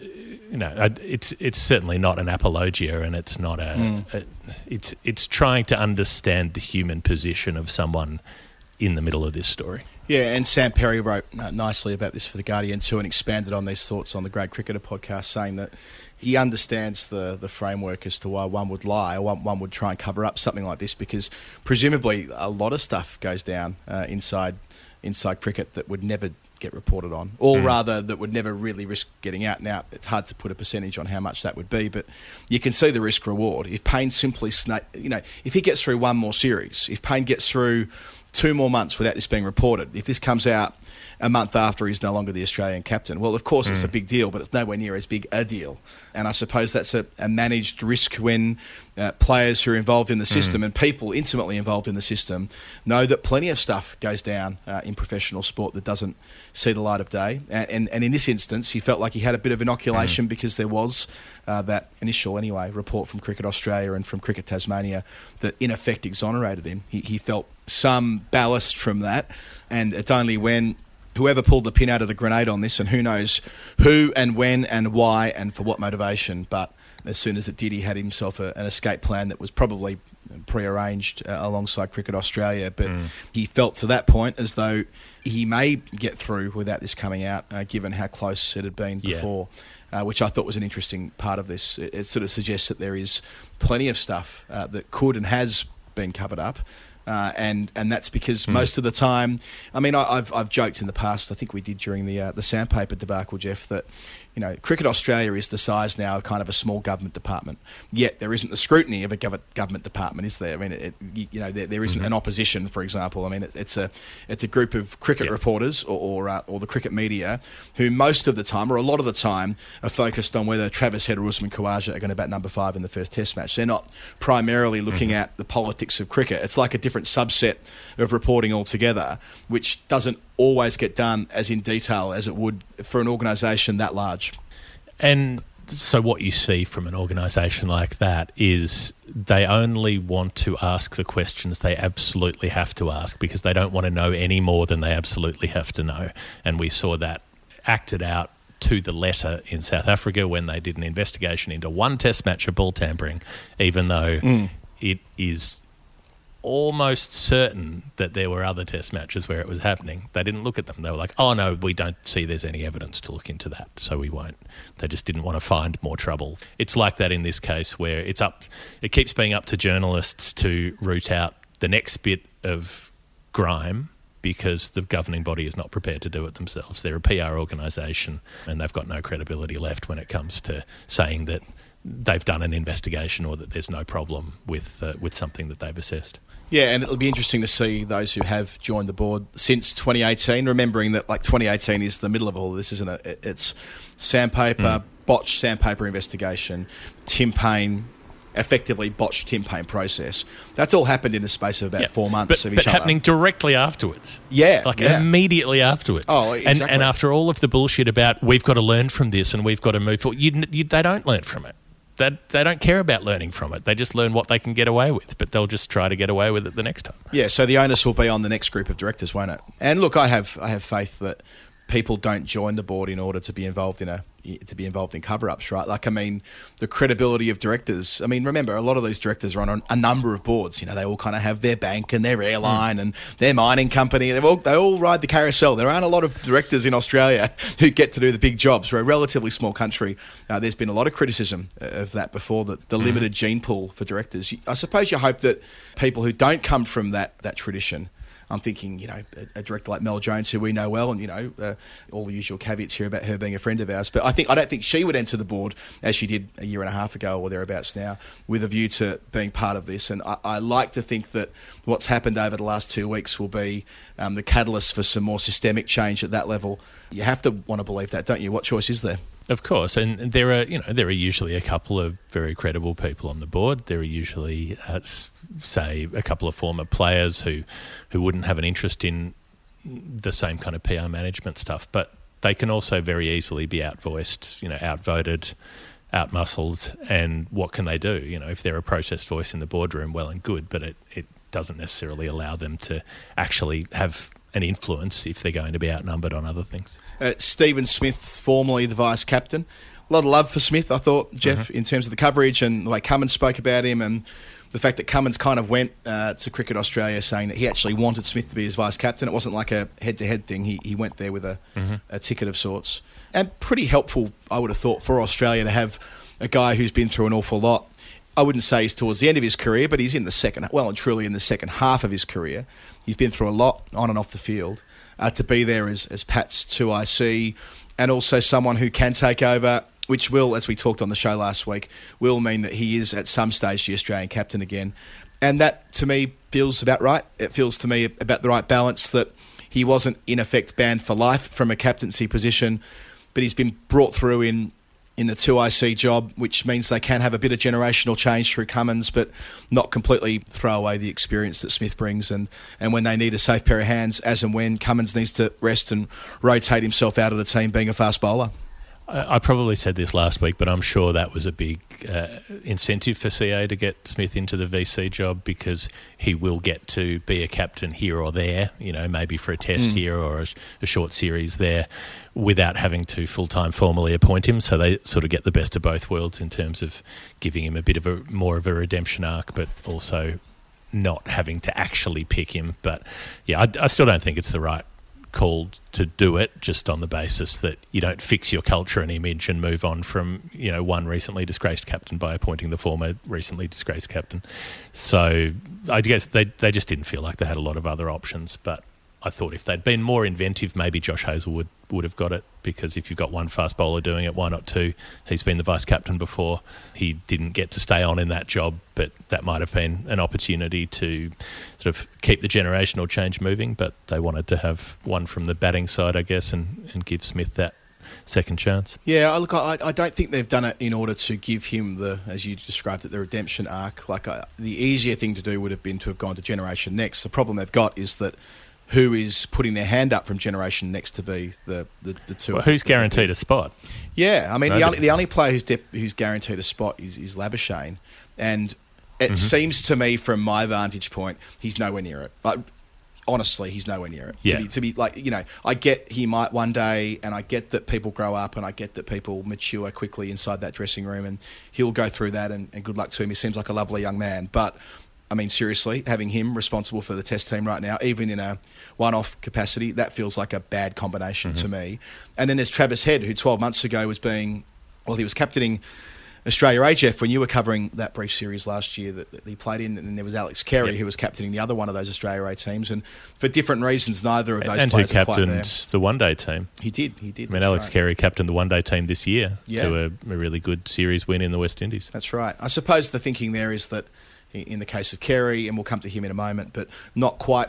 you know, it's it's certainly not an apologia, and it's not a, mm. a, It's it's trying to understand the human position of someone in the middle of this story. Yeah, and Sam Perry wrote uh, nicely about this for the Guardian too, and expanded on these thoughts on the Great Cricketer podcast, saying that he understands the the framework as to why one would lie or one, one would try and cover up something like this, because presumably a lot of stuff goes down uh, inside inside cricket that would never get reported on, or mm. rather that would never really risk getting out. Now, it's hard to put a percentage on how much that would be, but you can see the risk reward. If Paine simply, sna- you know, if he gets through one more series, if Paine gets through two more months without this being reported, if this comes out a month after he's no longer the Australian captain. Well, of course, mm. it's a mm. big deal, but it's nowhere near as big a deal. And I suppose that's a, a managed risk when uh, players who are involved in the system mm. and people intimately involved in the system know that plenty of stuff goes down uh, in professional sport that doesn't see the light of day. And, and, and, in this instance, he felt like he had a bit of inoculation mm. because there was uh, that initial, anyway, report from Cricket Australia and from Cricket Tasmania that in effect exonerated him. He, he felt some ballast from that. And it's only when whoever pulled the pin out of the grenade on this, and who knows who and when and why and for what motivation. But as soon as it did, he had himself a, an escape plan that was probably prearranged uh, alongside Cricket Australia. But mm. he felt to that point as though he may get through without this coming out, uh, given how close it had been yeah. before. Uh, which I thought was an interesting part of this. It, it, sort of suggests that there is plenty of stuff uh, that could and has been covered up, uh, and and that's because mm. most of the time, I mean, I, have I've joked in the past. I think we did during the uh, the sandpaper debacle, Geoff, that you know, Cricket Australia is the size now of kind of a small government department. Yet there isn't the scrutiny of a government department, is there? I mean, it, you know, there, there isn't mm-hmm. an opposition, for example. I mean, it, it's a it's a group of cricket reporters or or, uh, or, the cricket media who most of the time, or a lot of the time, are focused on whether Travis Head or Usman Khawaja are going to bat number five in the first Test match. They're not primarily looking mm-hmm. at the politics of cricket. It's like a different subset of reporting altogether, which doesn't always get done as in detail as it would for an organisation that large. And so, what you see from an organisation like that is they only want to ask the questions they absolutely have to ask because they don't want to know any more than they absolutely have to know. And we saw that acted out to the letter in South Africa when they did an investigation into one test match of ball tampering, even though mm. it is almost certain that there were other test matches where it was happening. They didn't look at them. They were like, oh, no, we don't see there's any evidence to look into that, so we won't. They just didn't want to find more trouble. It's like that in this case where it's up, it keeps being up to journalists to root out the next bit of grime because the governing body is not prepared to do it themselves. They're a PR organisation and they've got no credibility left when it comes to saying that they've done an investigation or that there's no problem with uh, with something that they've assessed. Yeah, and it'll be interesting to see those who have joined the board since 2018. Remembering that like 2018 is the middle of all of this, isn't it? It's sandpaper, mm. botched sandpaper investigation, Tim Paine, effectively botched Tim Paine process. That's all happened in the space of about Yeah. four months but, of but each other. happening directly afterwards. Yeah, like yeah. immediately afterwards. Oh, and exactly. and after all of the bullshit about we've got to learn from this and we've got to move forward, you, you, they don't learn from it. They, they don't care about learning from it. They just learn what they can get away with, but they'll just try to get away with it the next time. Yeah, so the onus will be on the next group of directors, won't it? And look, I have I have faith that people don't join the board in order to be involved in a to be involved in cover-ups, right? Like, I mean, the credibility of directors. I mean, remember, a lot of these directors are on a number of boards. You know, they all kind of have their bank and their airline hmm. and their mining company. They all they all ride the carousel. There aren't a lot of directors in Australia [laughs] who get to do the big jobs. We're a relatively small country. Uh, there's been a lot of criticism uh, of that before, that the hmm. limited gene pool for directors. I suppose you hope that people who don't come from that that tradition. I'm thinking, you know, a, a director like Mel Jones, who we know well, and you know, uh, all the usual caveats here about her being a friend of ours. But I think I don't think she would enter the board as she did a year and a half ago or thereabouts now, with a view to being part of this. And I, I like to think that what's happened over the last two weeks will be um, the catalyst for some more systemic change at that level. You have to want to believe that, don't you? What choice is there? Of course, and there are you know there are usually a couple of very credible people on the board. There are usually, uh, say, a couple of former players who who wouldn't have an interest in the same kind of PR management stuff, but they can also very easily be outvoiced, you know, outvoted, outmuscled, and what can they do? You know, if they're a protest voice in the boardroom, well and good, but it, it doesn't necessarily allow them to actually have an influence if they're going to be outnumbered on other things. uh, Stephen Smith, formerly the vice captain. A lot of love for Smith, I thought, Geoff, in terms of the coverage and the way Cummins spoke about him and the fact that Cummins kind of went uh, to Cricket Australia saying that he actually wanted Smith to be his vice captain. It wasn't like a head to head thing. He, he went there with a, a ticket of sorts. And pretty helpful, I would have thought, for Australia to have a guy who's been through an awful lot. I wouldn't say he's towards the end of his career, but he's in the second, well and truly in the second half of his career. He's been through a lot on and off the field. Uh, to be there as, as Pat's 2IC and also someone who can take over, which will, as we talked on the show last week, will mean that he is at some stage the Australian captain again. And that, to me, feels about right. It feels to me about the right balance that he wasn't, in effect, banned for life from a captaincy position, but he's been brought through in in the 2IC job, which means they can have a bit of generational change through Cummins, but not completely throw away the experience that Smith brings. And, and when they need a safe pair of hands, as and when Cummins needs to rest and rotate himself out of the team being a fast bowler. I probably said this last week, but I'm sure that was a big uh, incentive for CA to get Smith into the VC job because he will get to be a captain here or there, you know, maybe for a test here or a, a short series there without having to full time formally appoint him. So they sort of get the best of both worlds in terms of giving him a bit of a more of a redemption arc, but also not having to actually pick him. But yeah, I, I still don't think it's the right called to do it just on the basis that you don't fix your culture and image and move on from you know one recently disgraced captain by appointing the former recently disgraced captain. So I guess they they just didn't feel like they had a lot of other options. But I thought if they'd been more inventive, maybe Josh Hazlewood would have got it because if you've got one fast bowler doing it, why not two? He's been the vice captain before. He didn't get to stay on in that job, but that might have been an opportunity to sort of keep the generational change moving. But they wanted to have one from the batting side, I guess, and, and give Smith that second chance. Yeah, I- look, I, I don't think they've done it in order to give him the, as you described it, the redemption arc. Like uh, the easier thing to do would have been to have gone to Generation Next. The problem they've got is that who is putting their hand up from Generation Next to be the the, the two? Well, who's the- guaranteed a spot? Yeah, I mean the only the only player who's dep who's guaranteed a spot is is Labuschagne, and it Mm-hmm. seems to me from my vantage point he's nowhere near it. Like honestly, he's nowhere near it. Yeah. To be to be like you know, I get he might one day, and I get that people grow up, and I get that people mature quickly inside that dressing room, and he'll go through that. And, and good luck to him. He seems like a lovely young man, but. I mean, seriously, having him responsible for the test team right now, even in a one-off capacity, that feels like a bad combination to mm-hmm. me. And then there's Travis Head, who 12 months ago was being, well, he was captaining Australia AGF when you were covering that brief series last year that, that he played in, and then there was Alex Carey, Yep. who was captaining the other one of those Australia A teams, and for different reasons, neither of those and who players there. captained the one day team. He did, he did. I mean, Alex right. Carey captained the one day team this year Yeah. to a, a really good series win in the West Indies. That's right. I suppose the thinking there is that in the case of Carey, and we'll come to him in a moment, but not quite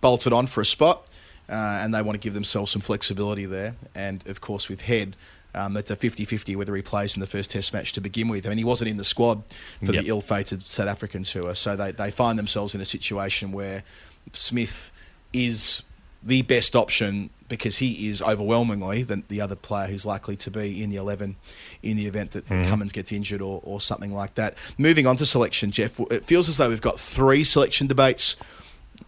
bolted on for a spot, uh, and they want to give themselves some flexibility there. And of course, with Head, Um, it's a 50-50 whether he plays in the first Test match to begin with. I mean, he wasn't in the squad for Yep. the ill-fated South African tour, so they, they find themselves in a situation where Smith is the best option because he is overwhelmingly the, the other player who's likely to be in the 11 in the event that, that mm-hmm. Cummins gets injured or, or something like that. Moving on to selection, Geoff, it feels as though we've got three selection debates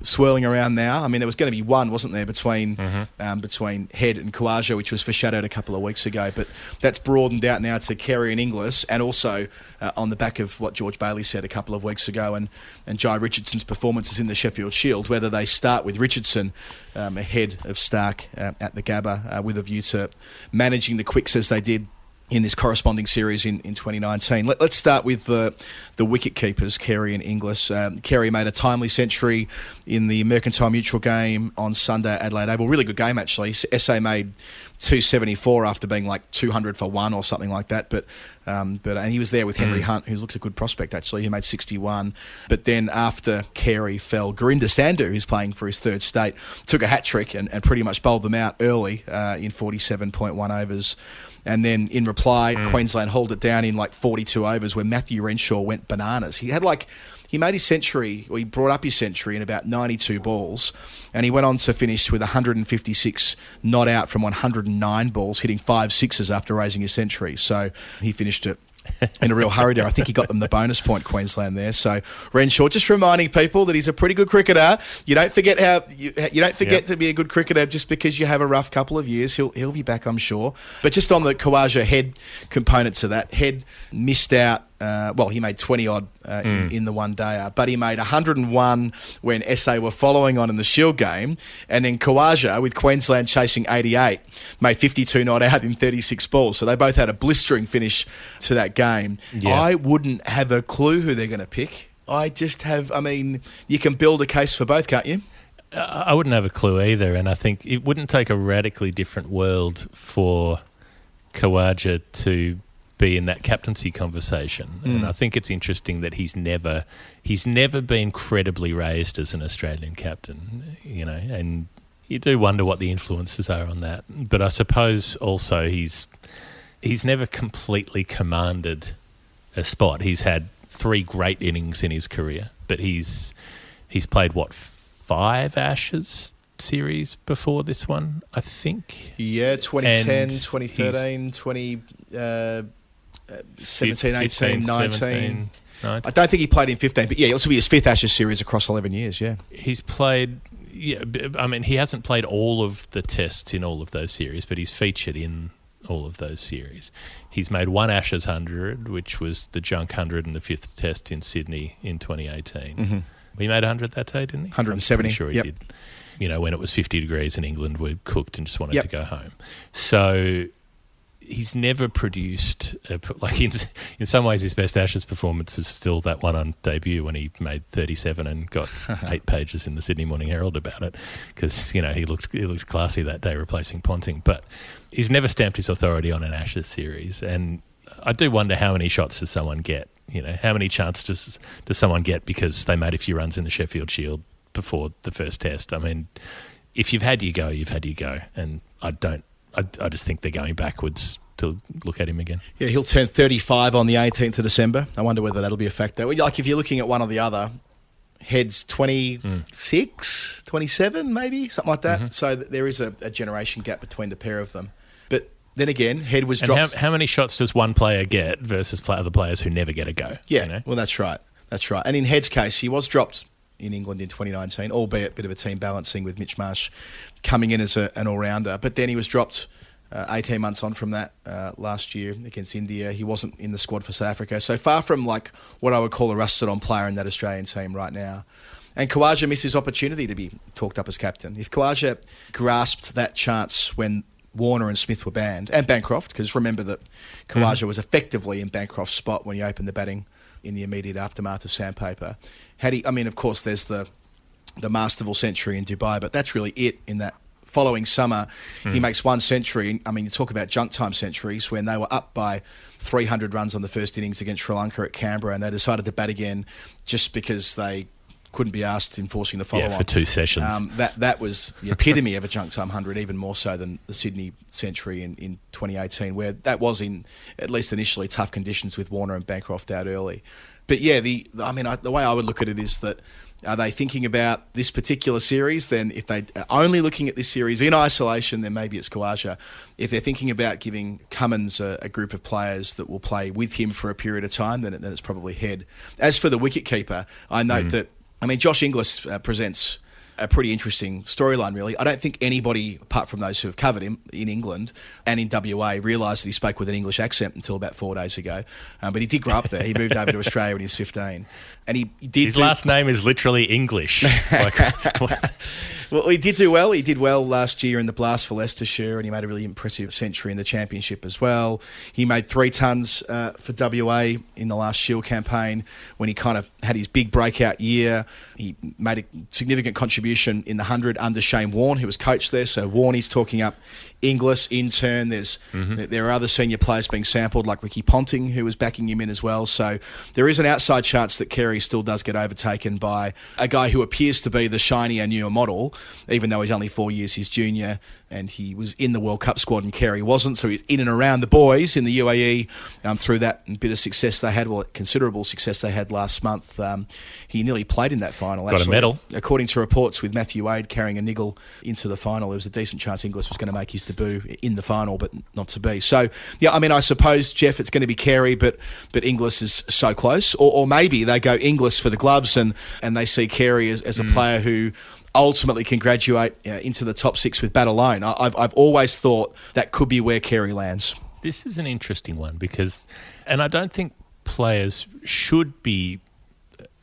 swirling around now. I mean, there was going to be one, wasn't there, between um, between Head and Khawaja, which was foreshadowed a couple of weeks ago. But that's broadened out now to Carey and Inglis, and also uh, on the back of what George Bailey said a couple of weeks ago, and and Jhye Richardson's performances in the Sheffield Shield. Whether they start with Richardson um, ahead of Stark uh, at the Gabba uh, with a view to managing the quicks as they did in this corresponding series in, in 2019. Let, us start with the the wicket keepers, Carey and Inglis. Um, Carey made a timely century in the Mercantile Mutual game on Sunday at Adelaide Oval. Really good game, actually. SA made 274 after being like 200 for one or something like that. But um, but and he was there with Henry Hunt, who looks a good prospect actually. He made 61. But then after Carey fell, Gurinder Sandhu, who's playing for his third state, took a hat trick and, and pretty much bowled them out early uh, in 47.1 overs. And then in reply, hmm. Queensland hauled it down in like 42 overs where Matthew Renshaw went bananas. He had like, he made his century, or he brought up his century in about 92 balls. And he went on to finish with 156 not out from 109 balls, hitting five sixes after raising his century. So he finished it in a real hurry there. I think he got them the bonus point, Queensland there. So Renshaw, just reminding people that he's a pretty good cricketer. You don't forget how you, you don't forget Yep. to be a good cricketer just because you have a rough couple of years. He'll he'll be back, I'm sure. But just on the Khawaja head component to that, head missed out. Uh, well, he made 20 odd uh, in, in the one day, but he made 101 when SA were following on in the Shield game. And then Khawaja, with Queensland chasing 88, made 52 not out in 36 balls. So they both had a blistering finish to that game. Yeah. I wouldn't have a clue who they're going to pick. I just have, I mean, you can build a case for both, can't you? I I wouldn't have a clue either, and I think it wouldn't take a radically different world for Khawaja to be in that captaincy conversation. And I think it's interesting that he's never he's never been credibly raised as an Australian captain, you know, and you do wonder what the influences are on that. But I suppose also he's he's never completely commanded a spot. He's had three great innings in his career, but he's he's played what five Ashes series before this one, I think. Yeah, 2010, And 2013, 20, uh, uh, 17, 18, 15, 19. 17, I don't think he played in 15, but yeah, it'll be his fifth Ashes series across 11 years, yeah. He's played. Yeah, I mean, he hasn't played all of the tests in all of those series, but he's featured in all of those series. He's made one Ashes hundred, which was the junk hundred in the fifth test in Sydney in 2018. He made hundred that day, didn't he? I'm 170, sure he yep. did. You know, when it was 50 degrees in England, we cooked and just wanted Yep. to go home. So he's never produced a, like in, in some ways his best ashes performance is still that one on debut when he made 37 and got [laughs] eight pages in the Sydney Morning Herald about it because you know he looked he looked classy that day replacing Ponting. But he's never stamped his authority on an ashes series and I do wonder how many shots does someone get you know how many chances does does someone get because they made a few runs in the Sheffield Shield before the first test? I mean if you've had your go you've had your go and I don't I, I just think they're going backwards to look at him again. Yeah, he'll turn 35 on the 18th of December. I wonder whether that'll be a factor. Like if you're looking at one or the other, heads 26, 27 maybe, something like that. Mm-hmm. So th- there is a, a generation gap between the pair of them. But then again, head was And how, dropped. how many shots does one player get versus play, other players who never get a go? Yeah, you know? well, that's right. That's right. And in Head's case, he was dropped in England in 2019, albeit a bit of a team balancing with Mitch Marsh coming in as a, an all rounder. But then he was dropped uh, 18 months on from that uh, last year against India. He wasn't in the squad for South Africa. So far from like what I would call a rusted on player in that Australian team right now. And Khawaja missed his opportunity to be talked up as captain. If Khawaja grasped that chance when Warner and Smith were banned, and Bancroft, because remember that Kawaja was effectively in Bancroft's spot when he opened the batting in the immediate aftermath of Sandpaper. Had he, I mean, of course, there's the the Masterville century in Dubai, but that's really it in that following summer. He hmm. makes one century. I mean, you talk about junk time centuries when they were up by 300 runs on the first innings against Sri Lanka at Canberra and they decided to bat again just because they couldn't be asked enforcing the follow on Yeah, for two sessions. Um, that that was the epitome of a junk time hundred, even more so than the Sydney Century in, in 2018, where that was in at least initially tough conditions with Warner and Bancroft out early. But yeah, the I mean, I, the way I would look at it is that are they thinking about this particular series? Then, if they are only looking at this series in isolation, then maybe it's Khawaja. If they're thinking about giving Cummins a, a, group of players that will play with him for a period of time, then, then it's probably Head. As for the wicketkeeper, I note mm. that I mean Josh Inglis uh, presents a pretty interesting storyline, really. I don't think anybody, apart from those who have covered him in England and in WA, realised that he spoke with an English accent until about four days ago. Um, but he did grow up there. He moved over to Australia when he was 15. And he, he did. His do- last name is literally English. [laughs] like, [laughs] well, he did do well. He did well last year in the Blast for Leicestershire, and he made a really impressive century in the Championship as well. He made three tons uh, for WA in the last Shield campaign when he kind of had his big breakout year. He made a significant contribution in the 100 under Shane Warne, who was coach there. So Warne is talking up Inglis in turn. There's mm-hmm. there are other senior players being sampled like Ricky Ponting who was backing him in as well. So there is an outside chance that Carey still does get overtaken by a guy who appears to be the shinier newer model, even though he's only four years his junior and he was in the World Cup squad and Carey wasn't. So he's in and around the boys in the UAE um, through that bit of success they had, well, considerable success they had last month. Um, he nearly played in that final. Got actually. a medal. According to reports with Matthew Wade carrying a niggle into the final, there was a decent chance Inglis was going to make his debut in the final, but not to be. So, yeah, I mean, I suppose, Geoff, it's going to be Carey, but but Inglis is so close. Or, or maybe they go Inglis for the gloves and, and they see Carey as, as a mm. player who ultimately can graduate uh, into the top six with bat alone. I, I've, I've always thought that could be where Carey lands. This is an interesting one because, and I don't think players should be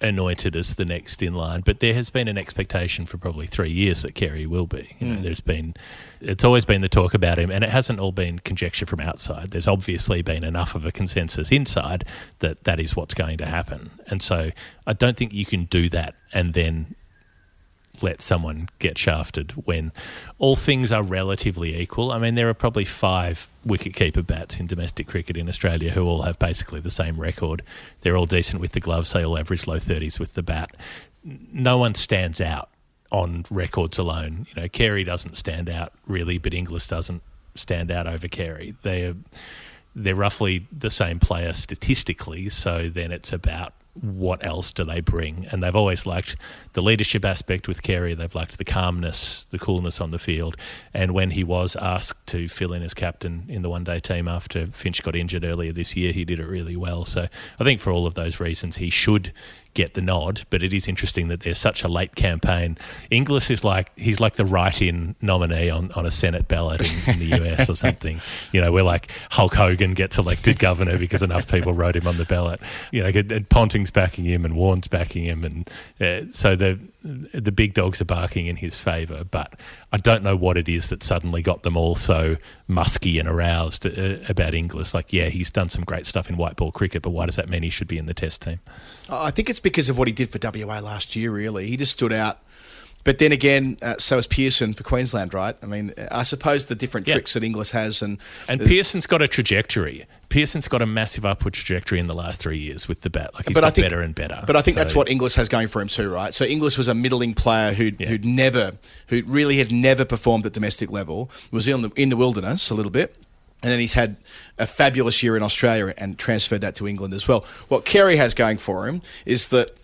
anointed as the next in line, but there has been an expectation for probably three years that Carey will be. You know, mm. There's been, it's always been the talk about him, and it hasn't all been conjecture from outside. There's obviously been enough of a consensus inside that that is what's going to happen, and so I don't think you can do that and then let someone get shafted when all things are relatively equal. I mean, there are probably five wicketkeeper bats in domestic cricket in Australia who all have basically the same record. They're all decent with the gloves, they all average low 30s with the bat. No one stands out on records alone. You know, Carey doesn't stand out really, but Inglis doesn't stand out over Carey. They're they're roughly the same player statistically, so then it's about what else do they bring? And they've always liked the leadership aspect with Carey. They've liked the calmness, the coolness on the field. And when he was asked to fill in as captain in the one day team after Finch got injured earlier this year, he did it really well. So I think for all of those reasons, he should get the nod, but it is interesting that there's such a late campaign. Inglis is like he's like the write-in nominee on, on a Senate ballot in, in the [laughs] US or something. You know, we're like Hulk Hogan gets elected governor because enough people wrote him on the ballot. You know, Ponting's backing him and Warne's backing him, and uh, so the the big dogs are barking in his favour. But I don't know what it is that suddenly got them all so musky and aroused uh, about Inglis. Like, yeah, he's done some great stuff in white ball cricket, but why does that mean he should be in the Test team? I think it's because of what he did for WA last year. Really, he just stood out. But then again, uh, so is Pearson for Queensland, right? I mean, I suppose the different yeah. tricks that Inglis has, and and Pearson's got a trajectory. Pearson's got a massive upward trajectory in the last three years with the bat. Like he's but got think, better and better. But I think so. that's what Inglis has going for him too, right? So Inglis was a middling player who'd, yeah. who'd never, who really had never performed at domestic level. Was in the in the wilderness a little bit, and then he's had a fabulous year in Australia and transferred that to England as well. What Carey has going for him is that,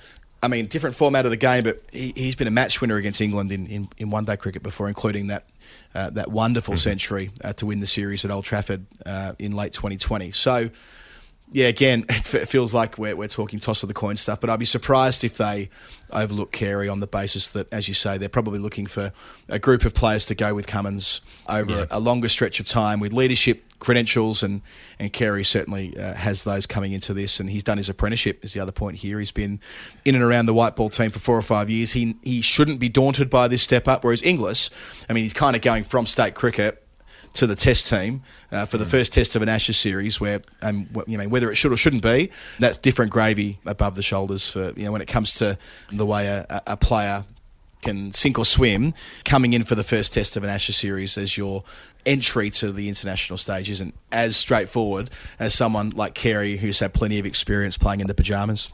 I mean, different format of the game, but he, has been a match winner against England in, in, in one day cricket before, including that uh, that wonderful mm-hmm. century uh, to win the series at Old Trafford uh, in late 2020. So, yeah, again, [laughs] it feels like we're, we're talking toss of the coin stuff, but I'd be surprised if they overlook Carey on the basis that, as you say, they're probably looking for a group of players to go with Cummins over yeah. a, a longer stretch of time with leadership credentials, and and Carey certainly uh, has those coming into this, and he's done his apprenticeship. Is the other point here? He's been in and around the white ball team for four or five years. He he shouldn't be daunted by this step up. Whereas Inglis, I mean, he's kind of going from state cricket to the test team uh, for the mm. first test of an Ashes series, where um, you know whether it should or shouldn't be, that's different gravy above the shoulders for you know when it comes to the way a, a player can sink or swim, coming in for the first test of an Ashes series as your entry to the international stage isn't as straightforward as someone like Carey, who's had plenty of experience playing in the pyjamas.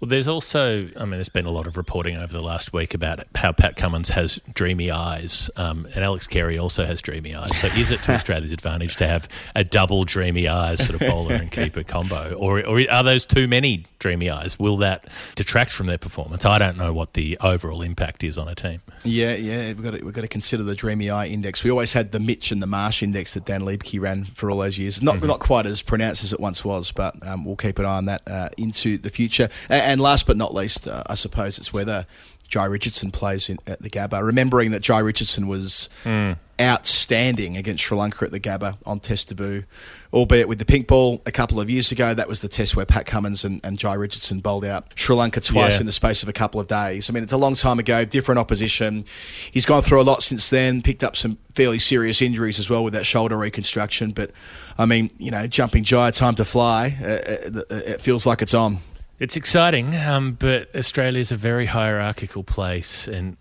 Well, there's also, I mean, there's been a lot of reporting over the last week about how Pat Cummins has dreamy eyes, um, and Alex Carey also has dreamy eyes. So, is it to [laughs] Australia's advantage to have a double dreamy eyes sort of bowler and keeper [laughs] combo, or, or are those too many dreamy eyes? Will that detract from their performance? I don't know what the overall impact is on a team. Yeah, yeah, we've got to, we've got to consider the dreamy eye index. We always had the Mitch and the Marsh index that Dan Liebke ran for all those years. Not mm-hmm. not quite as pronounced as it once was, but um, we'll keep an eye on that uh, into the future. And, and last but not least, uh, I suppose it's whether Jhye Richardson plays in, at the Gabba. Remembering that Jhye Richardson was mm. outstanding against Sri Lanka at the Gabba on Test debut, albeit with the pink ball a couple of years ago. That was the test where Pat Cummins and, and Jhye Richardson bowled out Sri Lanka twice yeah. in the space of a couple of days. I mean, it's a long time ago, different opposition. He's gone through a lot since then, picked up some fairly serious injuries as well with that shoulder reconstruction. But I mean, you know, jumping Jai, time to fly. Uh, uh it feels like it's on. It's exciting, um, but Australia is a very hierarchical place. And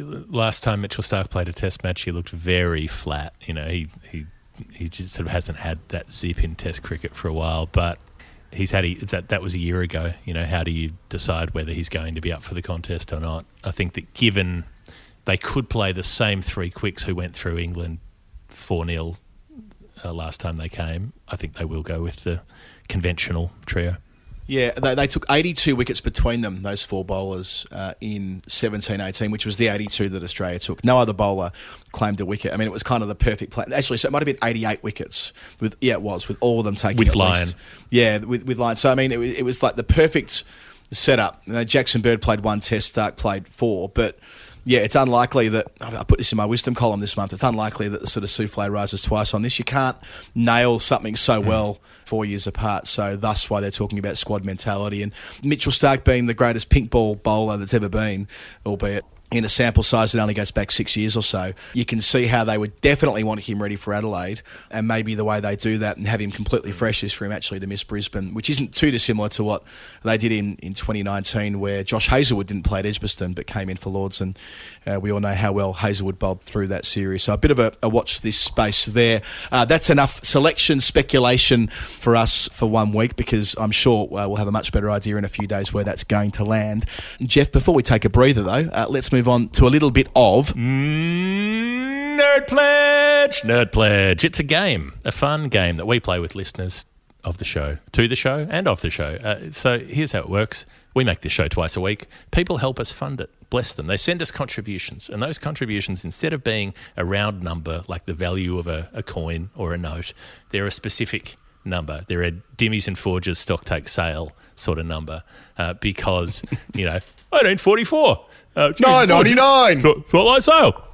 last time Mitchell Starc played a Test match, he looked very flat. You know, he he he just sort of hasn't had that zip in Test cricket for a while. But he's had he, that that was a year ago. You know, how do you decide whether he's going to be up for the contest or not? I think that given they could play the same three quicks who went through England four 0 uh, last time they came, I think they will go with the conventional trio. Yeah, they, they, took 82 wickets between them, those four bowlers, uh, in 17 18, which was the 82 that Australia took. No other bowler claimed a wicket. I mean, it was kind of the perfect plan. Actually, so it might have been 88 wickets. With Yeah, it was, with all of them taking With Lyon. Least. Yeah, with, with Lyon. So, I mean, it, it was like the perfect setup. You know, Jackson Bird played one test, Starc played four, but yeah, it's unlikely that I put this in my Wisden column this month. It's unlikely that the sort of souffle rises twice on this. You can't nail something so mm. well four years apart. So that's why they're talking about squad mentality. And Mitchell Starc being the greatest pink ball bowler that's ever been, albeit in a sample size that only goes back six years or so, you can see how they would definitely want him ready for Adelaide. And maybe the way they do that and have him completely fresh is for him actually to miss Brisbane, which isn't too dissimilar to what they did in, in 2019, where Josh Hazlewood didn't play at Edgbaston but came in for Lords. And uh, we all know how well Hazlewood bowled through that series. So a bit of a, a watch this space there. Uh, that's enough selection speculation for us for one week because I'm sure uh, we'll have a much better idea in a few days where that's going to land. Geoff, before we take a breather though, uh, let's move on to a little bit of. Mm, Nerd Pledge! Nerd Pledge. It's a game, a fun game that we play with listeners of the show, to the show, and off the show. Uh, so here's how it works we make this show twice a week. People help us fund it, bless them. They send us contributions, and those contributions, instead of being a round number like the value of a, a coin or a note, they're a specific number. They're a Dimmeys and Forges stock take sale sort of number uh, because, [laughs] you know, 1844. Uh, Nine ninety nine. Spotlight sale.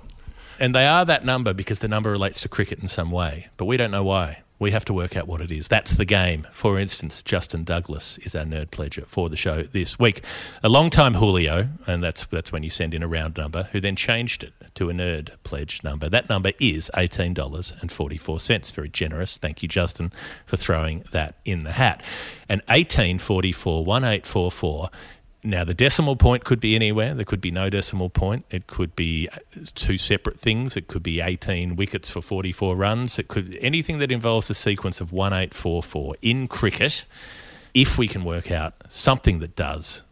And they are that number because the number relates to cricket in some way, but we don't know why. We have to work out what it is. That's the game. For instance, Justin Douglas is our nerd pledger for the show this week. A long time Julio, and that's that's when you send in a round number, who then changed it to a nerd pledge number. That number is $18.44. Very generous. Thank you, Justin, for throwing that in the hat. And 1844 1844 now, the decimal point could be anywhere. There could be no decimal point. It could be uh, two separate things. It could be 18 wickets for 44 runs. It could anything that involves a sequence of 1844 in cricket. If we can work out something that does,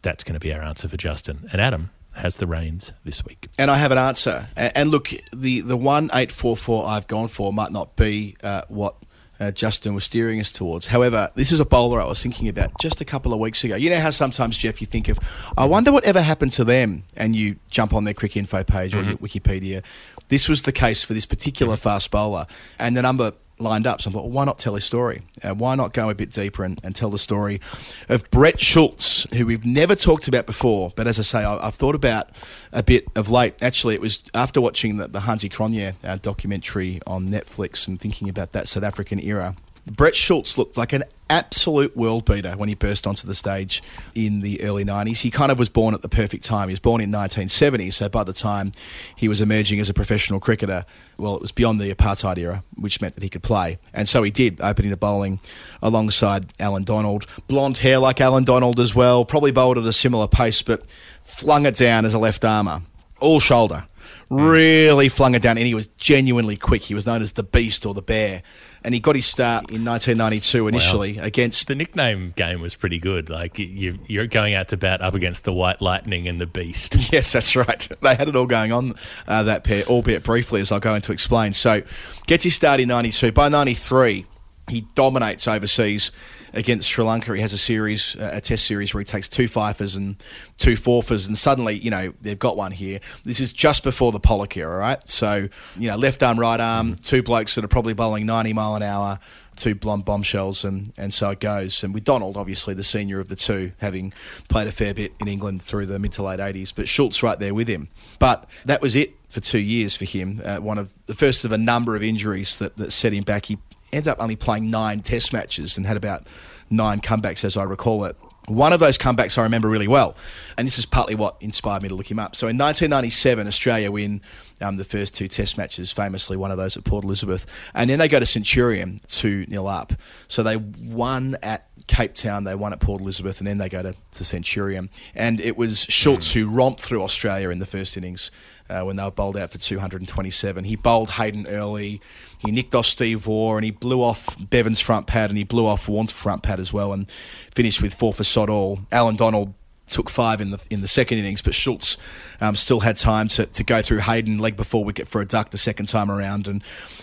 that's going to be our answer for Justin. And Adam has the reins this week. And I have an answer. And look, the, the 1844 I've gone for might not be uh, what uh, Justin was steering us towards. However, this is a bowler I was thinking about just a couple of weeks ago. You know how sometimes, Geoff, you think of, I wonder what ever happened to them, and you jump on their Cricinfo page mm-hmm. or Wikipedia. This was the case for this particular mm-hmm. fast bowler, and the number lined up. So I thought, well, why not tell his story? Uh, why not go a bit deeper and, and, tell the story of Brett Schultz, who we've never talked about before. But as I say, I, have thought about a bit of late. Actually, it was after watching the, the Hansi Cronje uh, documentary on Netflix and thinking about that South African era. Brett Schultz looked like an absolute world beater when he burst onto the stage in the early 90s. He kind of was born at the perfect time. He was born in 1970, so by the time he was emerging as a professional cricketer, well, it was beyond the apartheid era, which meant that he could play. And so he did, opening the bowling alongside Allan Donald. Blonde hair like Allan Donald as well, probably bowled at a similar pace, but flung it down as a left armer. All shoulder. Really flung it down, and he was genuinely quick. He was known as the Beast or the Bear and he got his start in 1992 initially against. The nickname game was pretty good. Like you, you're going out to bat up against the White Lightning and the Beast. [laughs] Yes, that's right. They had it all going on uh, that pair, albeit briefly, as I'll go into explain. So, gets his start in 92. By 93, he dominates overseas against Sri Lanka. He has a series, uh, a test series where he takes two fifers and two forfers, and suddenly, you know, they've got one here. This is just before the Pollock era, right? So, you know, left arm, right arm, two blokes that are probably bowling 90 mile an hour, two blonde bombshells, and, and so it goes. And with Donald, obviously the senior of the two, having played a fair bit in England through the mid to late 80s, but Schultz right there with him. But that was it for two years for him. Uh, one of the first of a number of injuries that, that set him back. He ended up only playing nine test matches and had about nine comebacks, as I recall it. One of those comebacks I remember really well, and this is partly what inspired me to look him up. So in 1997, Australia win um, the first two Test matches, famously one of those at Port Elizabeth, and then they go to Centurion two 0 up. So they won at Cape Town, they won at Port Elizabeth, and then they go to, to Centurion. And it was Schultz who romped through Australia in the first innings uh, when they were bowled out for 227. He bowled Hayden early. He nicked off Steve Waugh and he blew off Bevan's front pad and he blew off Warne's front pad as well and finished with four for sod all. Allan Donald took five in the in the second innings, but Schultz um, still had time to, to go through Hayden leg before wicket for a duck the second time around and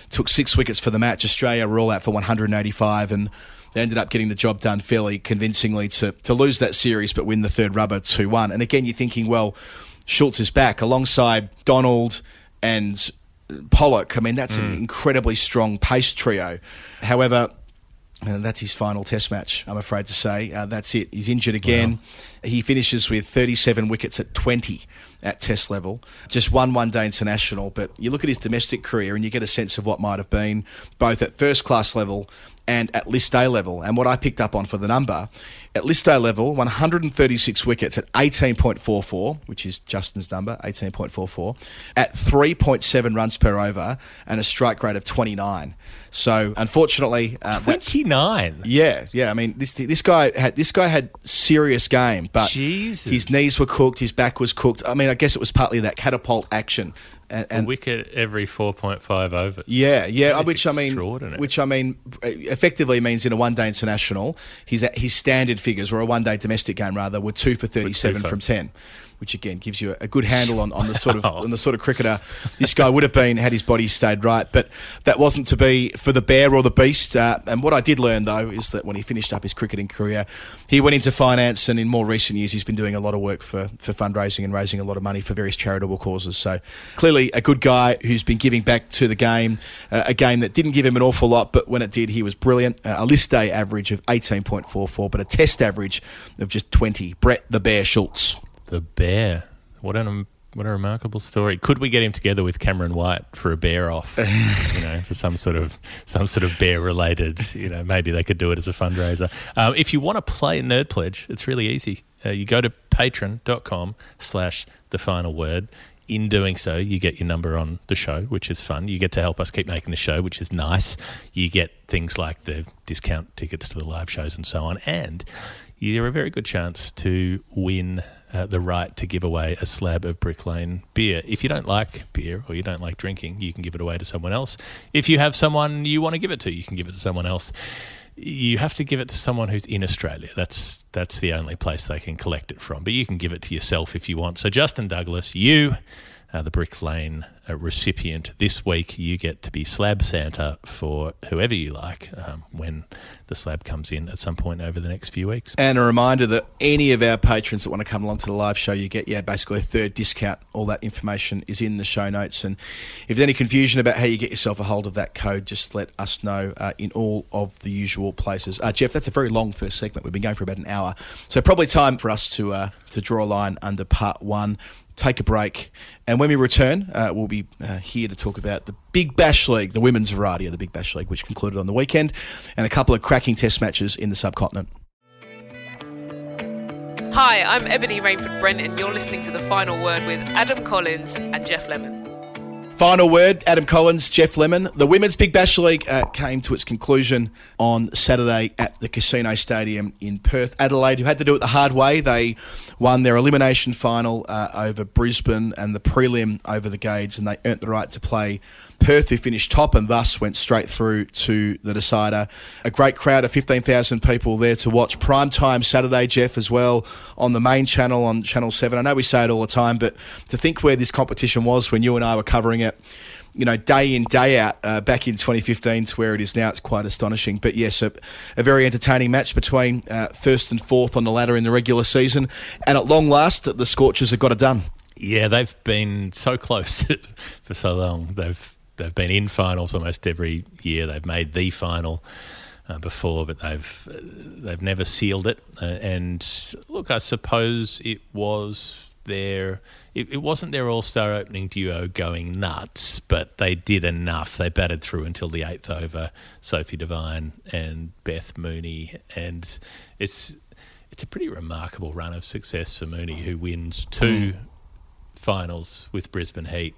took six wickets for the match. Australia were all out for 185 and they ended up getting the job done fairly convincingly to, to lose that series but win the third rubber 2 1. And again, you're thinking, well, Schultz is back alongside Donald and Pollock. I mean, that's an incredibly strong pace trio. However, and that's his final test match, I'm afraid to say. Uh, that's it. He's injured again. He finishes with 37 wickets at 20 at test level. Just one one day international. But you look at his domestic career and you get a sense of what might have been, both at first class level and at list A level. And what I picked up on for the number, at list A level, 136 wickets at 18.44, which is Justin's number, 18.44, at 3.7 runs per over and a strike rate of 29. So unfortunately, uh, 29. yeah, yeah. I mean, this this guy had this guy had serious game, but Jesus. his knees were cooked, his back was cooked. I mean, I guess it was partly that catapult action. And, A and wicket every 4.5 overs. yeah, yeah, which I mean, extraordinary. which I mean, effectively means in a one-day international, his his standard figures or a one-day domestic game rather were two for thirty-seven from ten, which again gives you a good handle on, on the sort of on the sort of cricketer this guy would have been had his body stayed right. But that wasn't to be for the bear or the beast. Uh, and what I did learn though is that when he finished up his cricketing career, he went into finance, and in more recent years, he's been doing a lot of work for for fundraising and raising a lot of money for various charitable causes. So clearly, a good guy who's been giving back to the game, uh, a game that didn't give him an awful lot, but when it did, he was brilliant. Uh, a list day average of eighteen point four four, but a test average of just twenty. Brett the Bear Schultz. The bear. What an what a remarkable story. Could we get him together with Cameron White for a bear off? [laughs] you know, for some sort of some sort of bear related. You know, maybe they could do it as a fundraiser. Um, if you want to play Nerd Pledge, it's really easy. Uh, you go to patreon.com slash the final word. In doing so, you get your number on the show, which is fun. You get to help us keep making the show, which is nice. You get things like the discount tickets to the live shows and so on. And you have a very good chance to win uh, the right to give away a slab of Brick Lane beer. If you don't like beer or you don't like drinking, you can give it away to someone else. If you have someone you want to give it to, you can give it to someone else. You have to give it to someone who's in Australia. That's that's the only place they can collect it from. But you can give it to yourself if you want. So Justin Douglas, you uh, the Brick Lane uh, recipient. This week, you get to be Slab Santa for whoever you like um, when the slab comes in at some point over the next few weeks. And a reminder that any of our patrons that want to come along to the live show, you get, yeah, basically a third discount. All that information is in the show notes. And if there's any confusion about how you get yourself a hold of that code, just let us know uh, in all of the usual places. Uh, Geoff, that's a very long first segment. We've been going for about an hour. So probably time for us to, uh, to draw a line under part one. Take a break, and when we return, uh, we'll be uh, here to talk about the Big Bash League, the women's variety of the Big Bash League, which concluded on the weekend, and a couple of cracking test matches in the subcontinent. Hi, I'm Ebony Rainford Brent, and you're listening to The Final Word with Adam Collins and Geoff Lemon. Final word Adam Collins, Geoff Lemon. The Women's Big Bash League uh, came to its conclusion on Saturday at the Casino Stadium in Perth. Adelaide, who had to do it the hard way, they won their elimination final uh, over Brisbane and the prelim over the Gades, and they earned the right to play Perth, who finished top and thus went straight through to the decider. A great crowd of 15,000 people there to watch. Prime time Saturday, Geoff, as well, on the main channel on Channel 7. I know we say it all the time, but to think where this competition was when you and I were covering it you know, day in, day out, uh, back in 2015 to where it is now, it's quite astonishing. But yes, a, a very entertaining match between uh, first and fourth on the ladder in the regular season. And at long last, the Scorchers have got it done. Yeah, they've been so close [laughs] for so long. They've they've been in finals almost every year. They've made the final uh, before, but they've they've never sealed it. Uh, and look, I suppose it was their it, it wasn't their all star opening duo going nuts, but they did enough. They batted through until the eighth over. Sophie Devine and Beth Mooney, and it's it's a pretty remarkable run of success for Mooney, who wins two mm. finals with Brisbane Heat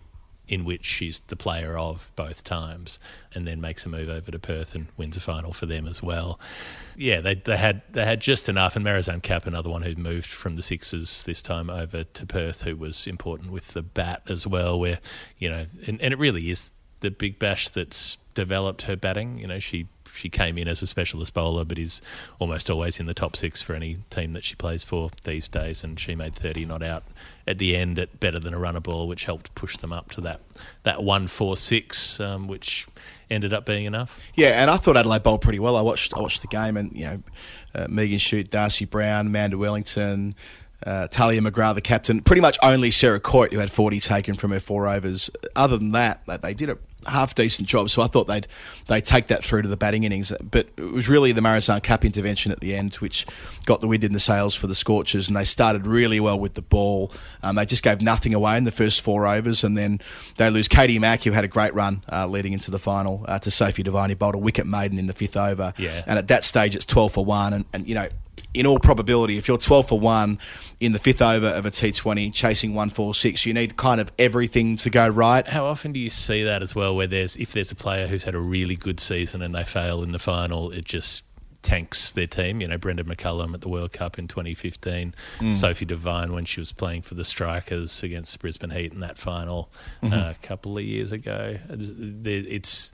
in which she's the player of both times, and then makes a move over to Perth and wins a final for them as well. Yeah, they, they had they had just enough, and Marizanne Kapp, another one who moved from the Sixers this time over to Perth, who was important with the bat as well. Where you know, and, and it really is the big bash that's developed her batting. You know, she she came in as a specialist bowler, but is almost always in the top six for any team that she plays for these days. And she made 30 not out at the end at better than a runner ball, which helped push them up to that that one four six, um, which ended up being enough. Yeah, and I thought Adelaide bowled pretty well. I watched I watched the game, and you know, uh, Megan Schutt, Darcy Brown, Amanda Wellington. Uh, Tahlia McGrath, the captain, pretty much only Sarah Coyte, who had 40 taken from her four overs. Other than that, they did a half decent job. So I thought they'd they take that through to the batting innings. But it was really the Marizanne Kapp intervention at the end which got the wind in the sails for the Scorchers, and they started really well with the ball. Um, they just gave nothing away in the first four overs, and then they lose Katie Mack, who had a great run uh, leading into the final, uh, to Sophie Devine, who bowled a wicket maiden in the fifth over. Yeah. And at that stage, it's 12 for one, and, and you know in all probability, if you're 12 for 1 in the fifth over of a T20 chasing 146, you need kind of everything to go right. How often do you see that as well, where there's if there's a player who's had a really good season and they fail in the final, it just tanks their team. You know, Brendon McCullum at the World Cup in 2015, mm. Sophie Devine when she was playing for the Strikers against Brisbane Heat in that final mm-hmm. uh, a couple of years ago. It's. it's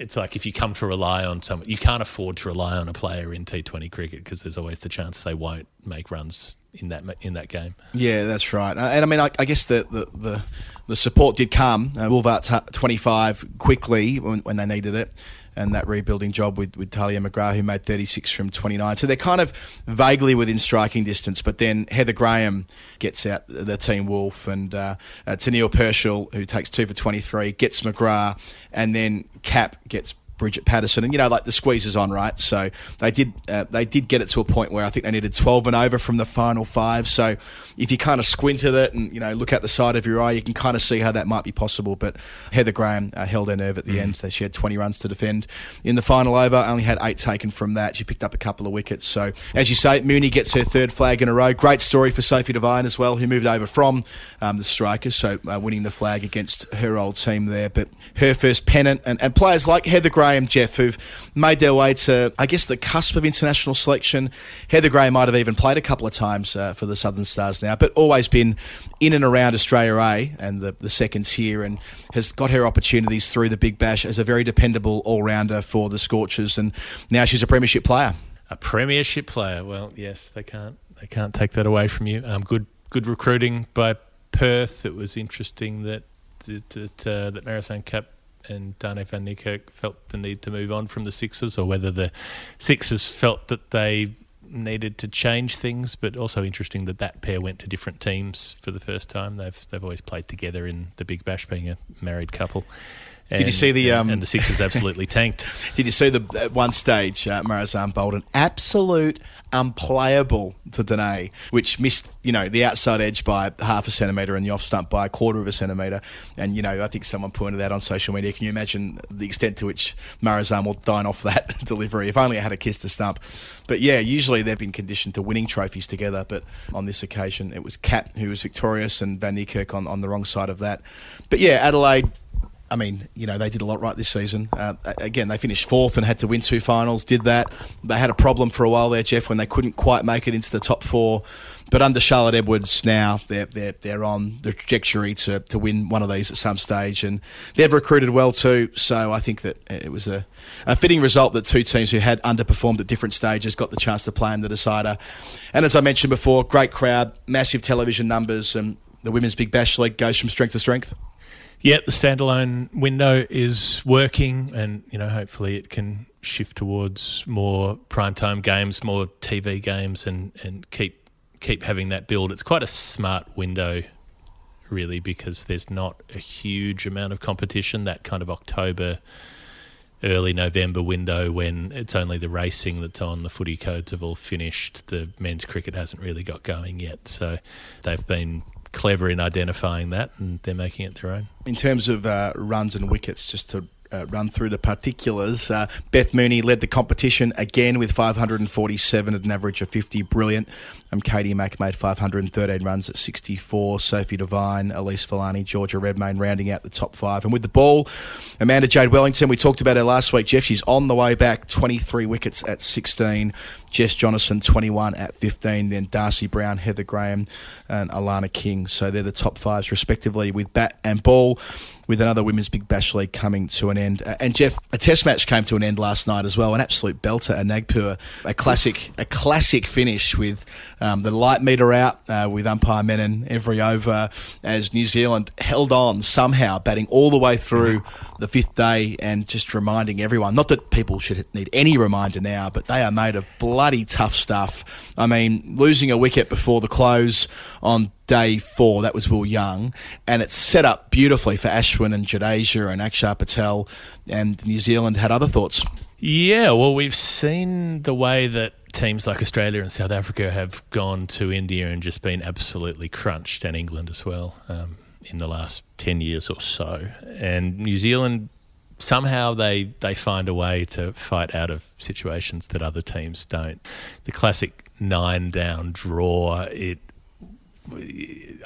it's like if you come to rely on someone, you can't afford to rely on a player in T20 cricket because there's always the chance they won't make runs in that in that game. Yeah, that's right. Uh, and I mean, I, I guess the, the, the, the, support did come. Uh, Wolvaardt's 25 quickly when, when they needed it and that rebuilding job with, with Tahlia McGrath, who made 36 from 29. So they're kind of vaguely within striking distance, but then Heather Graham gets out the team wolf, and uh, uh, Purcell, who takes two for 23, gets McGrath, and then Kapp gets Bridget Patterson, and you know, like the squeeze is on, right? So they did uh, they did get it to a point where I think they needed 12 and over from the final five. So if you kind of squint at it and you know look out the side of your eye, you can kind of see how that might be possible. But Heather Graham uh, held her nerve at the mm. end. So she had 20 runs to defend in the final over. Only had eight taken from that. She picked up a couple of wickets. So as you say, Mooney gets her third flag in a row. Great story for Sophie Devine as well, who moved over from um, the Strikers, so uh, winning the flag against her old team there. But her first pennant and, and players like Heather Graham Graham, Geoff, who've made their way to, I guess, the cusp of international selection. Heather Graham might have even played a couple of times uh, for the Southern Stars now, but always been in and around Australia A and the, the seconds here and has got her opportunities through the Big Bash as a very dependable all rounder for the Scorchers. And now she's a Premiership player. A Premiership player. Well, yes, they can't they can't take that away from you. Um, good good recruiting by Perth. It was interesting that that, uh, that and Dane van Niekerk felt the need to move on from the Sixers, or whether the Sixers felt that they needed to change things. But also interesting that that pair went to different teams for the first time. They've they've always played together in the Big Bash, being a married couple. And, Did you see the um, and the Sixers absolutely [laughs] tanked? Did you see the at one stage uh, Marizanne Bolden absolute unplayable to Dane, which missed you know the outside edge by half a centimetre and the off stump by a quarter of a centimetre. And you know I think someone pointed out on social media. Can you imagine the extent to which Marizanne will dine off that [laughs] delivery? If only I had a kiss to stump. But yeah, usually they've been conditioned to winning trophies together. But on this occasion, it was Kapp who was victorious and Van Niekerk on, on the wrong side of that. But yeah, Adelaide I mean, you know, they did a lot right this season. Uh, again, they finished fourth and had to win two finals, did that. They had a problem for a while there, Geoff, when they couldn't quite make it into the top four But under Charlotte Edwards now, they're, they're, they're on the trajectory to, to win one of these at some stage. And they've recruited well too. So I think that it was a, a fitting result that two teams who had underperformed at different stages got the chance to play in the decider. And as I mentioned before, great crowd, massive television numbers, and the Women's Big Bash League goes from strength to strength. Yeah, the standalone window is working, and you know, hopefully, it can shift towards more primetime games, more TV games, and and keep keep having that build. It's quite a smart window, really, because there's not a huge amount of competition. That kind of October, early November window when it's only the racing that's on. The footy codes have all finished. The men's cricket hasn't really got going yet, so they've been clever in identifying that, and they're making it their own. In terms of uh, runs and wickets, just to uh, run through the particulars. Uh, Beth Mooney led the competition again with 547 at an average of 50. Brilliant. Um, Katie Mack made 513 runs at 64. Sophie Devine, Elyse Villani, Georgia Redmayne rounding out the top five. And with the ball, Amanda Jade Wellington, we talked about her last week. Geoff, she's on the way back, 23 wickets at 16. Jess Jonassen, 21 at 15. Then Darcy Brown, Heather Graham, and Alana King. So they're the top fives, respectively, with bat and ball, with another Women's Big Bash League coming to an end. Uh, and Geoff, a test match came to an end last night as well. An absolute belter, a Kanpur, a classic, a classic finish with um, the light meter out uh, with umpire Menon every over as New Zealand held on somehow, batting all the way through the fifth day and just reminding everyone, not that people should need any reminder now, but they are made of bloody tough stuff. I mean, losing a wicket before the close on day four, that was Will Young, and it's set up beautifully for Ashwin and Jadeja and Akshar Patel, and New Zealand had other thoughts. Yeah, well, we've seen the way that teams like Australia and South Africa have gone to India and just been absolutely crunched, and England as well, um, in the last 10 years or so. And New Zealand, somehow they, they find a way to fight out of situations that other teams don't. The classic nine down draw, it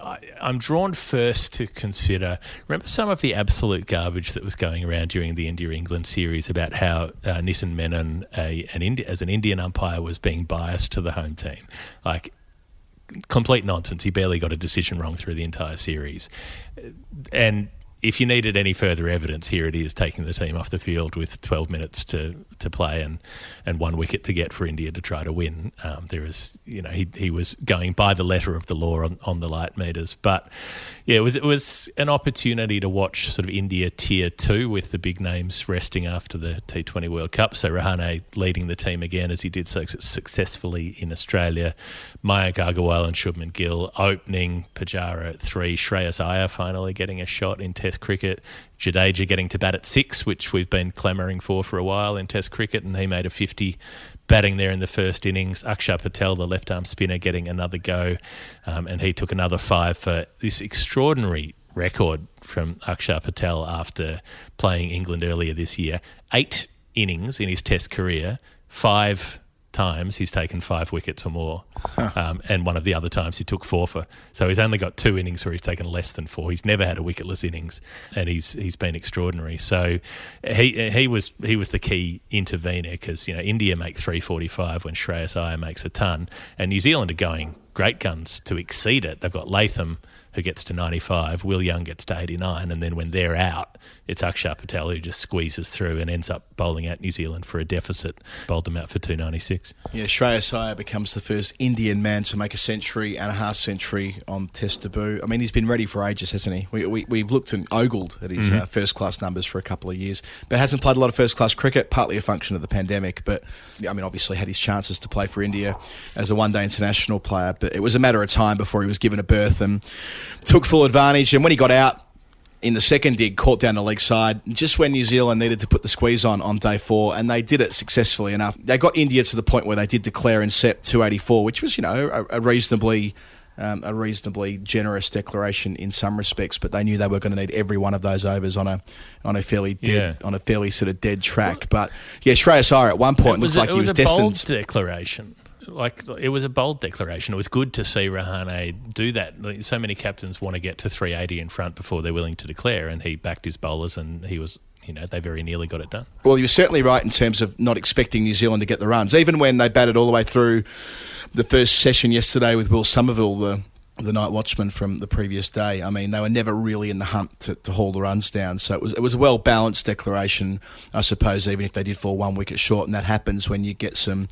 I, am drawn first to consider. Remember some of the absolute garbage that was going around during the India England series about how uh, Nitin Menon, a, an Indi- as an Indian umpire, was being biased to the home team. Like complete nonsense. He barely got a decision wrong through the entire series, and if you needed any further evidence, here it is taking the team off the field with 12 minutes to, to play and, and one wicket to get for India to try to win. Um, there is, you know, he, he was going by the letter of the law on, on the light meters. But yeah, it was, it was an opportunity to watch sort of India tier two with the big names resting after the T20 World Cup. So Rahane leading the team again as he did so successfully in Australia. Mayank Agarwal and Shubman Gill opening, Pujara at three, Shreyas Iyer finally getting a shot in Test cricket. Jadeja getting to bat at six, which we've been clamouring for for a while in Test cricket, and he made a 50 batting there in the first innings. Akshar Patel, the left arm spinner, getting another go, um, and he took another five for this extraordinary record from Akshar Patel after playing England earlier this year. Eight innings in his Test career, five times he's taken five wickets or more, huh. um, and one of the other times he took four for. So he's only got two innings where he's taken less than four. He's never had a wicketless innings, and he's he's been extraordinary. So he he was he was the key intervener because you know India make three forty five when Shreyas Iyer makes a ton, and New Zealand are going great guns to exceed it. They've got Latham who gets to 95, Will Young gets to 89, and then when they're out, it's Akshar Patel who just squeezes through and ends up bowling out New Zealand for a deficit, bowled them out for 296. Yeah, Shreyas Iyer becomes the first Indian man to make a century and a half century on Test debut. I mean, he's been ready for ages, hasn't he? We, we, have looked and ogled at his mm-hmm. uh, first class numbers for a couple of years, but hasn't played a lot of first class cricket, partly a function of the pandemic. But I mean, obviously had his chances to play for India as a one day international player, but it was a matter of time before he was given a berth and took full advantage. And when he got out in the second dig, caught down the leg side, just when New Zealand needed to put the squeeze on on day four, and they did it successfully enough. They got India to the point where they did declare in set 284, which was, you know, a, a reasonably. Um, a reasonably generous declaration in some respects, but they knew they were going to need every one of those overs on a on a fairly dead yeah. on a fairly sort of dead track. But yeah, Shreyas Iyer at one point looked like he was, was a destined. Bold declaration like it was a bold declaration. It was good to see Rahane do that. So many captains want to get to 380 in front before they're willing to declare, and he backed his bowlers, and he was you know they very nearly got it done. Well, you were certainly right in terms of not expecting New Zealand to get the runs, even when they batted all the way through the first session yesterday with Will Somerville, the the night watchman from the previous day. I mean, they were never really in the hunt to, to haul the runs down. So it was it was a well balanced declaration, I suppose. Even if they did fall one wicket short, and that happens when you get some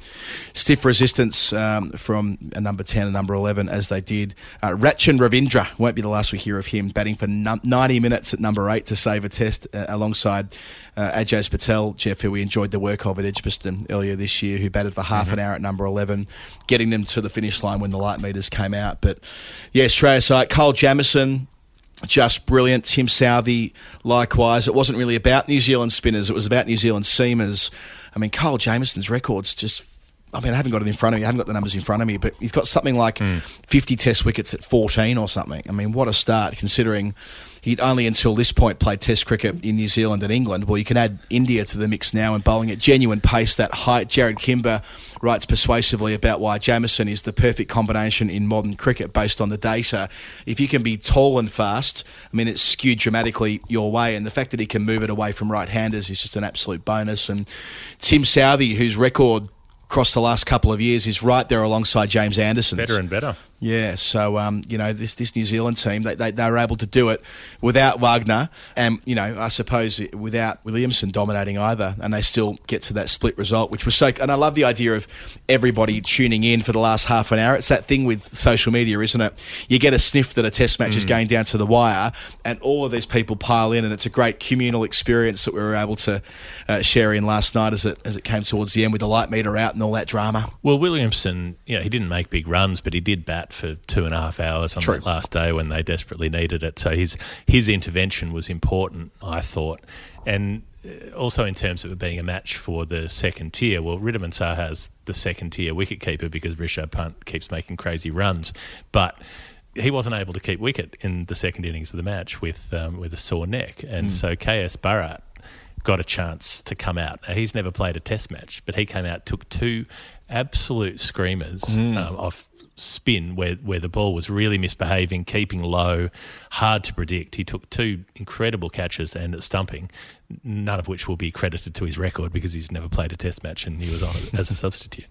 stiff resistance um, from a number ten and number eleven, as they did. Uh, Rachin Ravindra won't be the last we hear of him batting for ninety minutes at number eight to save a test uh, alongside uh, Ajaz Patel, Geoff, who we enjoyed the work of at Edgbaston earlier this year, who batted for half mm-hmm. an hour at number 11, getting them to the finish line when the light meters came out. But yeah, Australia side, Kyle Jamieson, just brilliant. Tim Southee, likewise. It wasn't really about New Zealand spinners, it was about New Zealand seamers. I mean, Kyle Jamieson's records just I mean, I haven't got it in front of me. I haven't got the numbers in front of me, but he's got something like mm. 50 test wickets at 14 or something. I mean, what a start considering he'd only until this point played Test cricket in New Zealand and England. Well, you can add India to the mix now and bowling at genuine pace, that height. Jarrod Kimber writes persuasively about why Jamieson is the perfect combination in modern cricket based on the data. If you can be tall and fast, I mean, it's skewed dramatically your way, and the fact that he can move it away from right handers is just an absolute bonus. And Tim Southee, whose record across the last couple of years is right there alongside James Anderson. Better and better. Yeah, so um, you know this this New Zealand team they, they, they were able to do it without Wagner and you know I suppose without Williamson dominating either, and they still get to that split result, which was so. And I love the idea of everybody tuning in for the last half an hour. It's that thing with social media, isn't it? You get a sniff that a Test match mm. is going down to the wire, and all of these people pile in, and it's a great communal experience that we were able to uh, share in last night as it as it came towards the end with the light meter out and all that drama. Well, Williamson, you know, he didn't make big runs, but he did bat for two and a half hours on True. that last day when they desperately needed it. So his his intervention was important, I thought, and uh, also in terms of it being a match for the second tier. Well, Wriddhiman Saha's the second tier wicketkeeper because Rishabh Pant keeps making crazy runs, but he wasn't able to keep wicket in the second innings of the match with um, with a sore neck, and mm. so KS Bharat got a chance to come out. Now, he's never played a test match, but he came out, took two absolute screamers mm. um, off spin where, where the ball was really misbehaving, keeping low, hard to predict. He took two incredible catches and at stumping, none of which will be credited to his record because he's never played a test match and he was on as a substitute.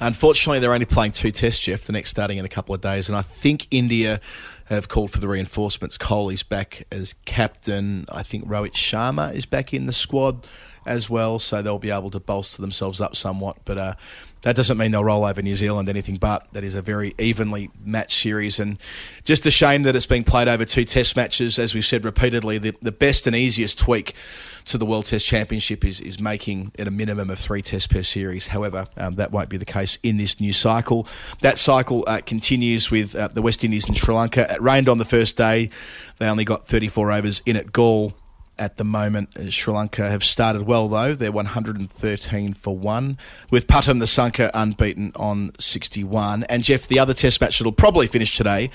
Unfortunately, they're only playing two tests, Geoff, the next starting in a couple of days. And I think India have called for the reinforcements. Kohli's back as captain. I think Rohit Sharma is back in the squad as well, so they'll be able to bolster themselves up somewhat. But uh, that doesn't mean they'll roll over New Zealand anything but. That is a very evenly matched series, and just a shame that it's been played over two Test matches. As we've said repeatedly, the, the best and easiest tweak to the World Test Championship is, is making it a minimum of three tests per series. However, um, that won't be the case in this new cycle. That cycle uh, continues with uh, the West Indies and Sri Lanka. It rained on the first day. They only got 34 overs in at Galle at the moment. Uh, Sri Lanka have started well, though. They're 113 for 1, with Pathum Nissanka unbeaten on 61. And Geoff, the other test match that'll probably finish today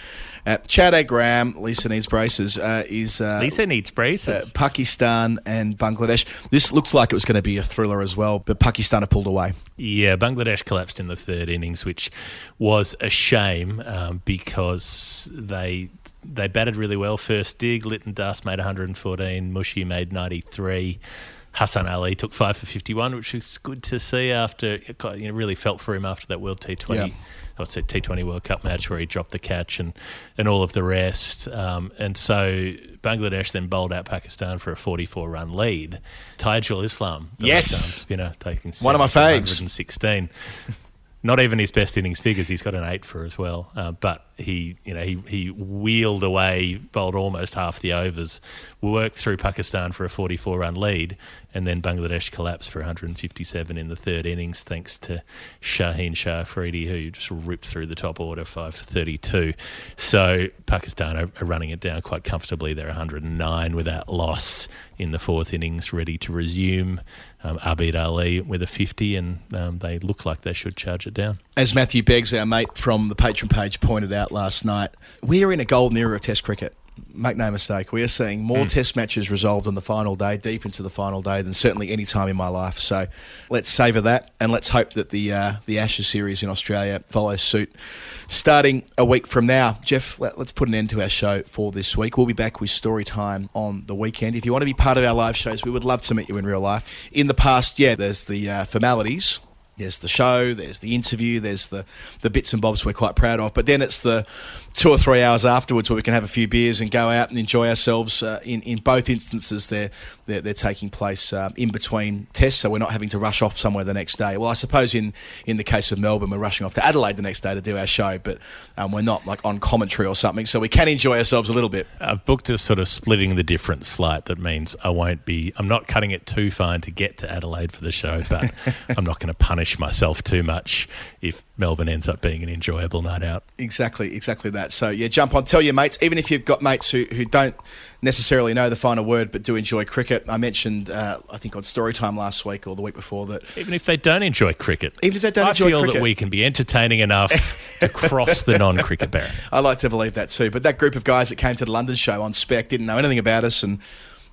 at Chattogram, Lisa needs braces, uh, is. Uh, Lisa needs braces. Uh, Pakistan and Bangladesh. This looks like it was going to be a thriller as well, but Pakistan have pulled away. Yeah, Bangladesh collapsed in the third innings, which was a shame um, because they they batted really well first dig. Lytton Das made 114. Mushi made 93. Hasan Ali took five for 51, which was good to see after, you know, really felt for him after that World T20. Yeah. I would say T20 World Cup match where he dropped the catch and, and all of the rest. Um, and so Bangladesh then bowled out Pakistan for a 44 run lead. Taijul Islam, yes. spinner, taking one of my faves. 116. Not even his best innings figures. He's got an eight for as well. Uh, but he, you know, he, he wheeled away, bowled almost half the overs, worked through Pakistan for a 44 run lead, and then Bangladesh collapsed for 157 in the third innings, thanks to Shaheen Shah Afridi, who just ripped through the top order, 5 for 32. So Pakistan are, are running it down quite comfortably. They're 109 without loss in the fourth innings, ready to resume. Um, Abid Ali with a 50, and um, they look like they should charge it down. As Matthew Beggs, our mate from the Patreon page, pointed out last night, we are in a golden era of Test cricket. Make no mistake, we are seeing more test matches resolved on the final day, deep into the final day, than certainly any time in my life. So let's savour that, and let's hope that the uh, the Ashes series in Australia follows suit. Starting a week from now, Geoff, let, us put an end to our show for this week. We'll be back with story time on the weekend. If you want to be part of our live shows, we would love to meet you in real life. In the past, yeah, there's the uh, formalities there's the show, there's the interview, there's the, the bits and bobs we're quite proud of. But then it's the two or three hours afterwards where we can have a few beers and go out and enjoy ourselves. Uh, in, in both instances, they're, they're, they're taking place uh, in between tests, so we're not having to rush off somewhere the next day. Well, I suppose in, in the case of Melbourne, we're rushing off to Adelaide the next day to do our show, but um, we're not like on commentary or something, so we can enjoy ourselves a little bit. I've booked a sort of splitting the difference flight that means I won't be, I'm not cutting it too fine to get to Adelaide for the show, but [laughs] I'm not going to punish myself too much if Melbourne ends up being an enjoyable night out. Exactly, exactly that. So yeah, jump on, tell your mates, even if you've got mates who, who don't necessarily know the final word but do enjoy cricket. I mentioned, uh, I think on Storytime last week or the week before that. Even if they don't enjoy cricket, even if they don't I enjoy feel cricket, that we can be entertaining enough to cross the non-cricket barrier. [laughs] I like to believe that too. But that group of guys that came to the London show on spec didn't know anything about us and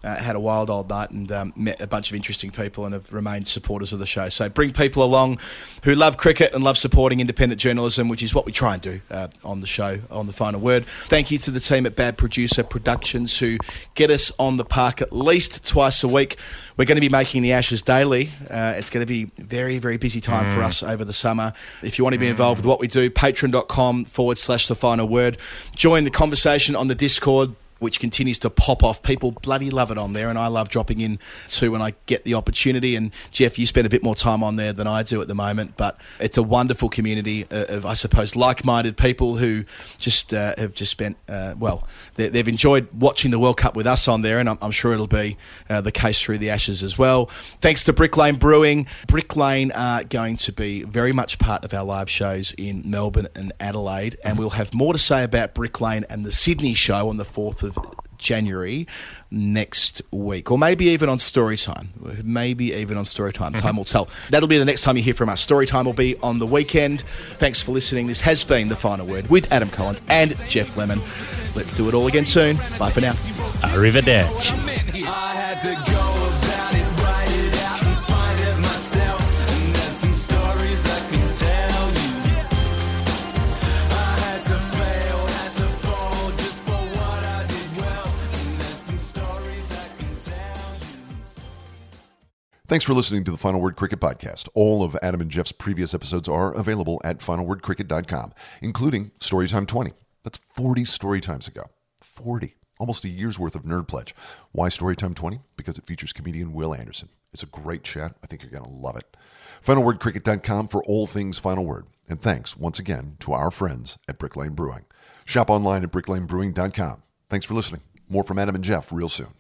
uh, had a wild old night and um, met a bunch of interesting people and have remained supporters of the show. So bring people along who love cricket and love supporting independent journalism, which is what we try and do uh, on the show, on the final word. Thank you to the team at Bad Producer Productions who get us on the park at least twice a week. We're going to be making the Ashes daily. Uh, it's going to be very, very busy time mm. for us over the summer. If you want to be involved with what we do, patreon.com forward slash the final word. Join the conversation on the Discord which continues to pop off. People bloody love it on there, and I love dropping in too when I get the opportunity. And Geoff, you spend a bit more time on there than I do at the moment, but it's a wonderful community of, I suppose, like-minded people who just uh, have just spent uh, well. They've enjoyed watching the World Cup with us on there, and I'm, I'm sure it'll be uh, the case through the Ashes as well. Thanks to Brick Lane Brewing. Brick Lane are going to be very much part of our live shows in Melbourne and Adelaide, and we'll have more to say about Brick Lane and the Sydney show on the 4th of of January next week, or maybe even on Storytime. Maybe even on Storytime. Time Time will tell. That'll be the next time you hear from us. Storytime will be on the weekend. Thanks for listening. This has been the final word with Adam Collins and Geoff Lemon. Let's do it all again soon. Bye for now. Arrivederci. Thanks for listening to the Final Word Cricket Podcast. All of Adam and Geoff's previous episodes are available at finalwordcricket.com, including Storytime 20. That's 40 story times ago. 40. Almost a year's worth of Nerd Pledge. Why Storytime 20? Because it features comedian Will Anderson. It's a great chat. I think you're going to love it. Finalwordcricket.com for all things Final Word. And thanks once again to our friends at Brick Lane Brewing. Shop online at bricklanebrewing.com. Thanks for listening. More from Adam and Geoff real soon.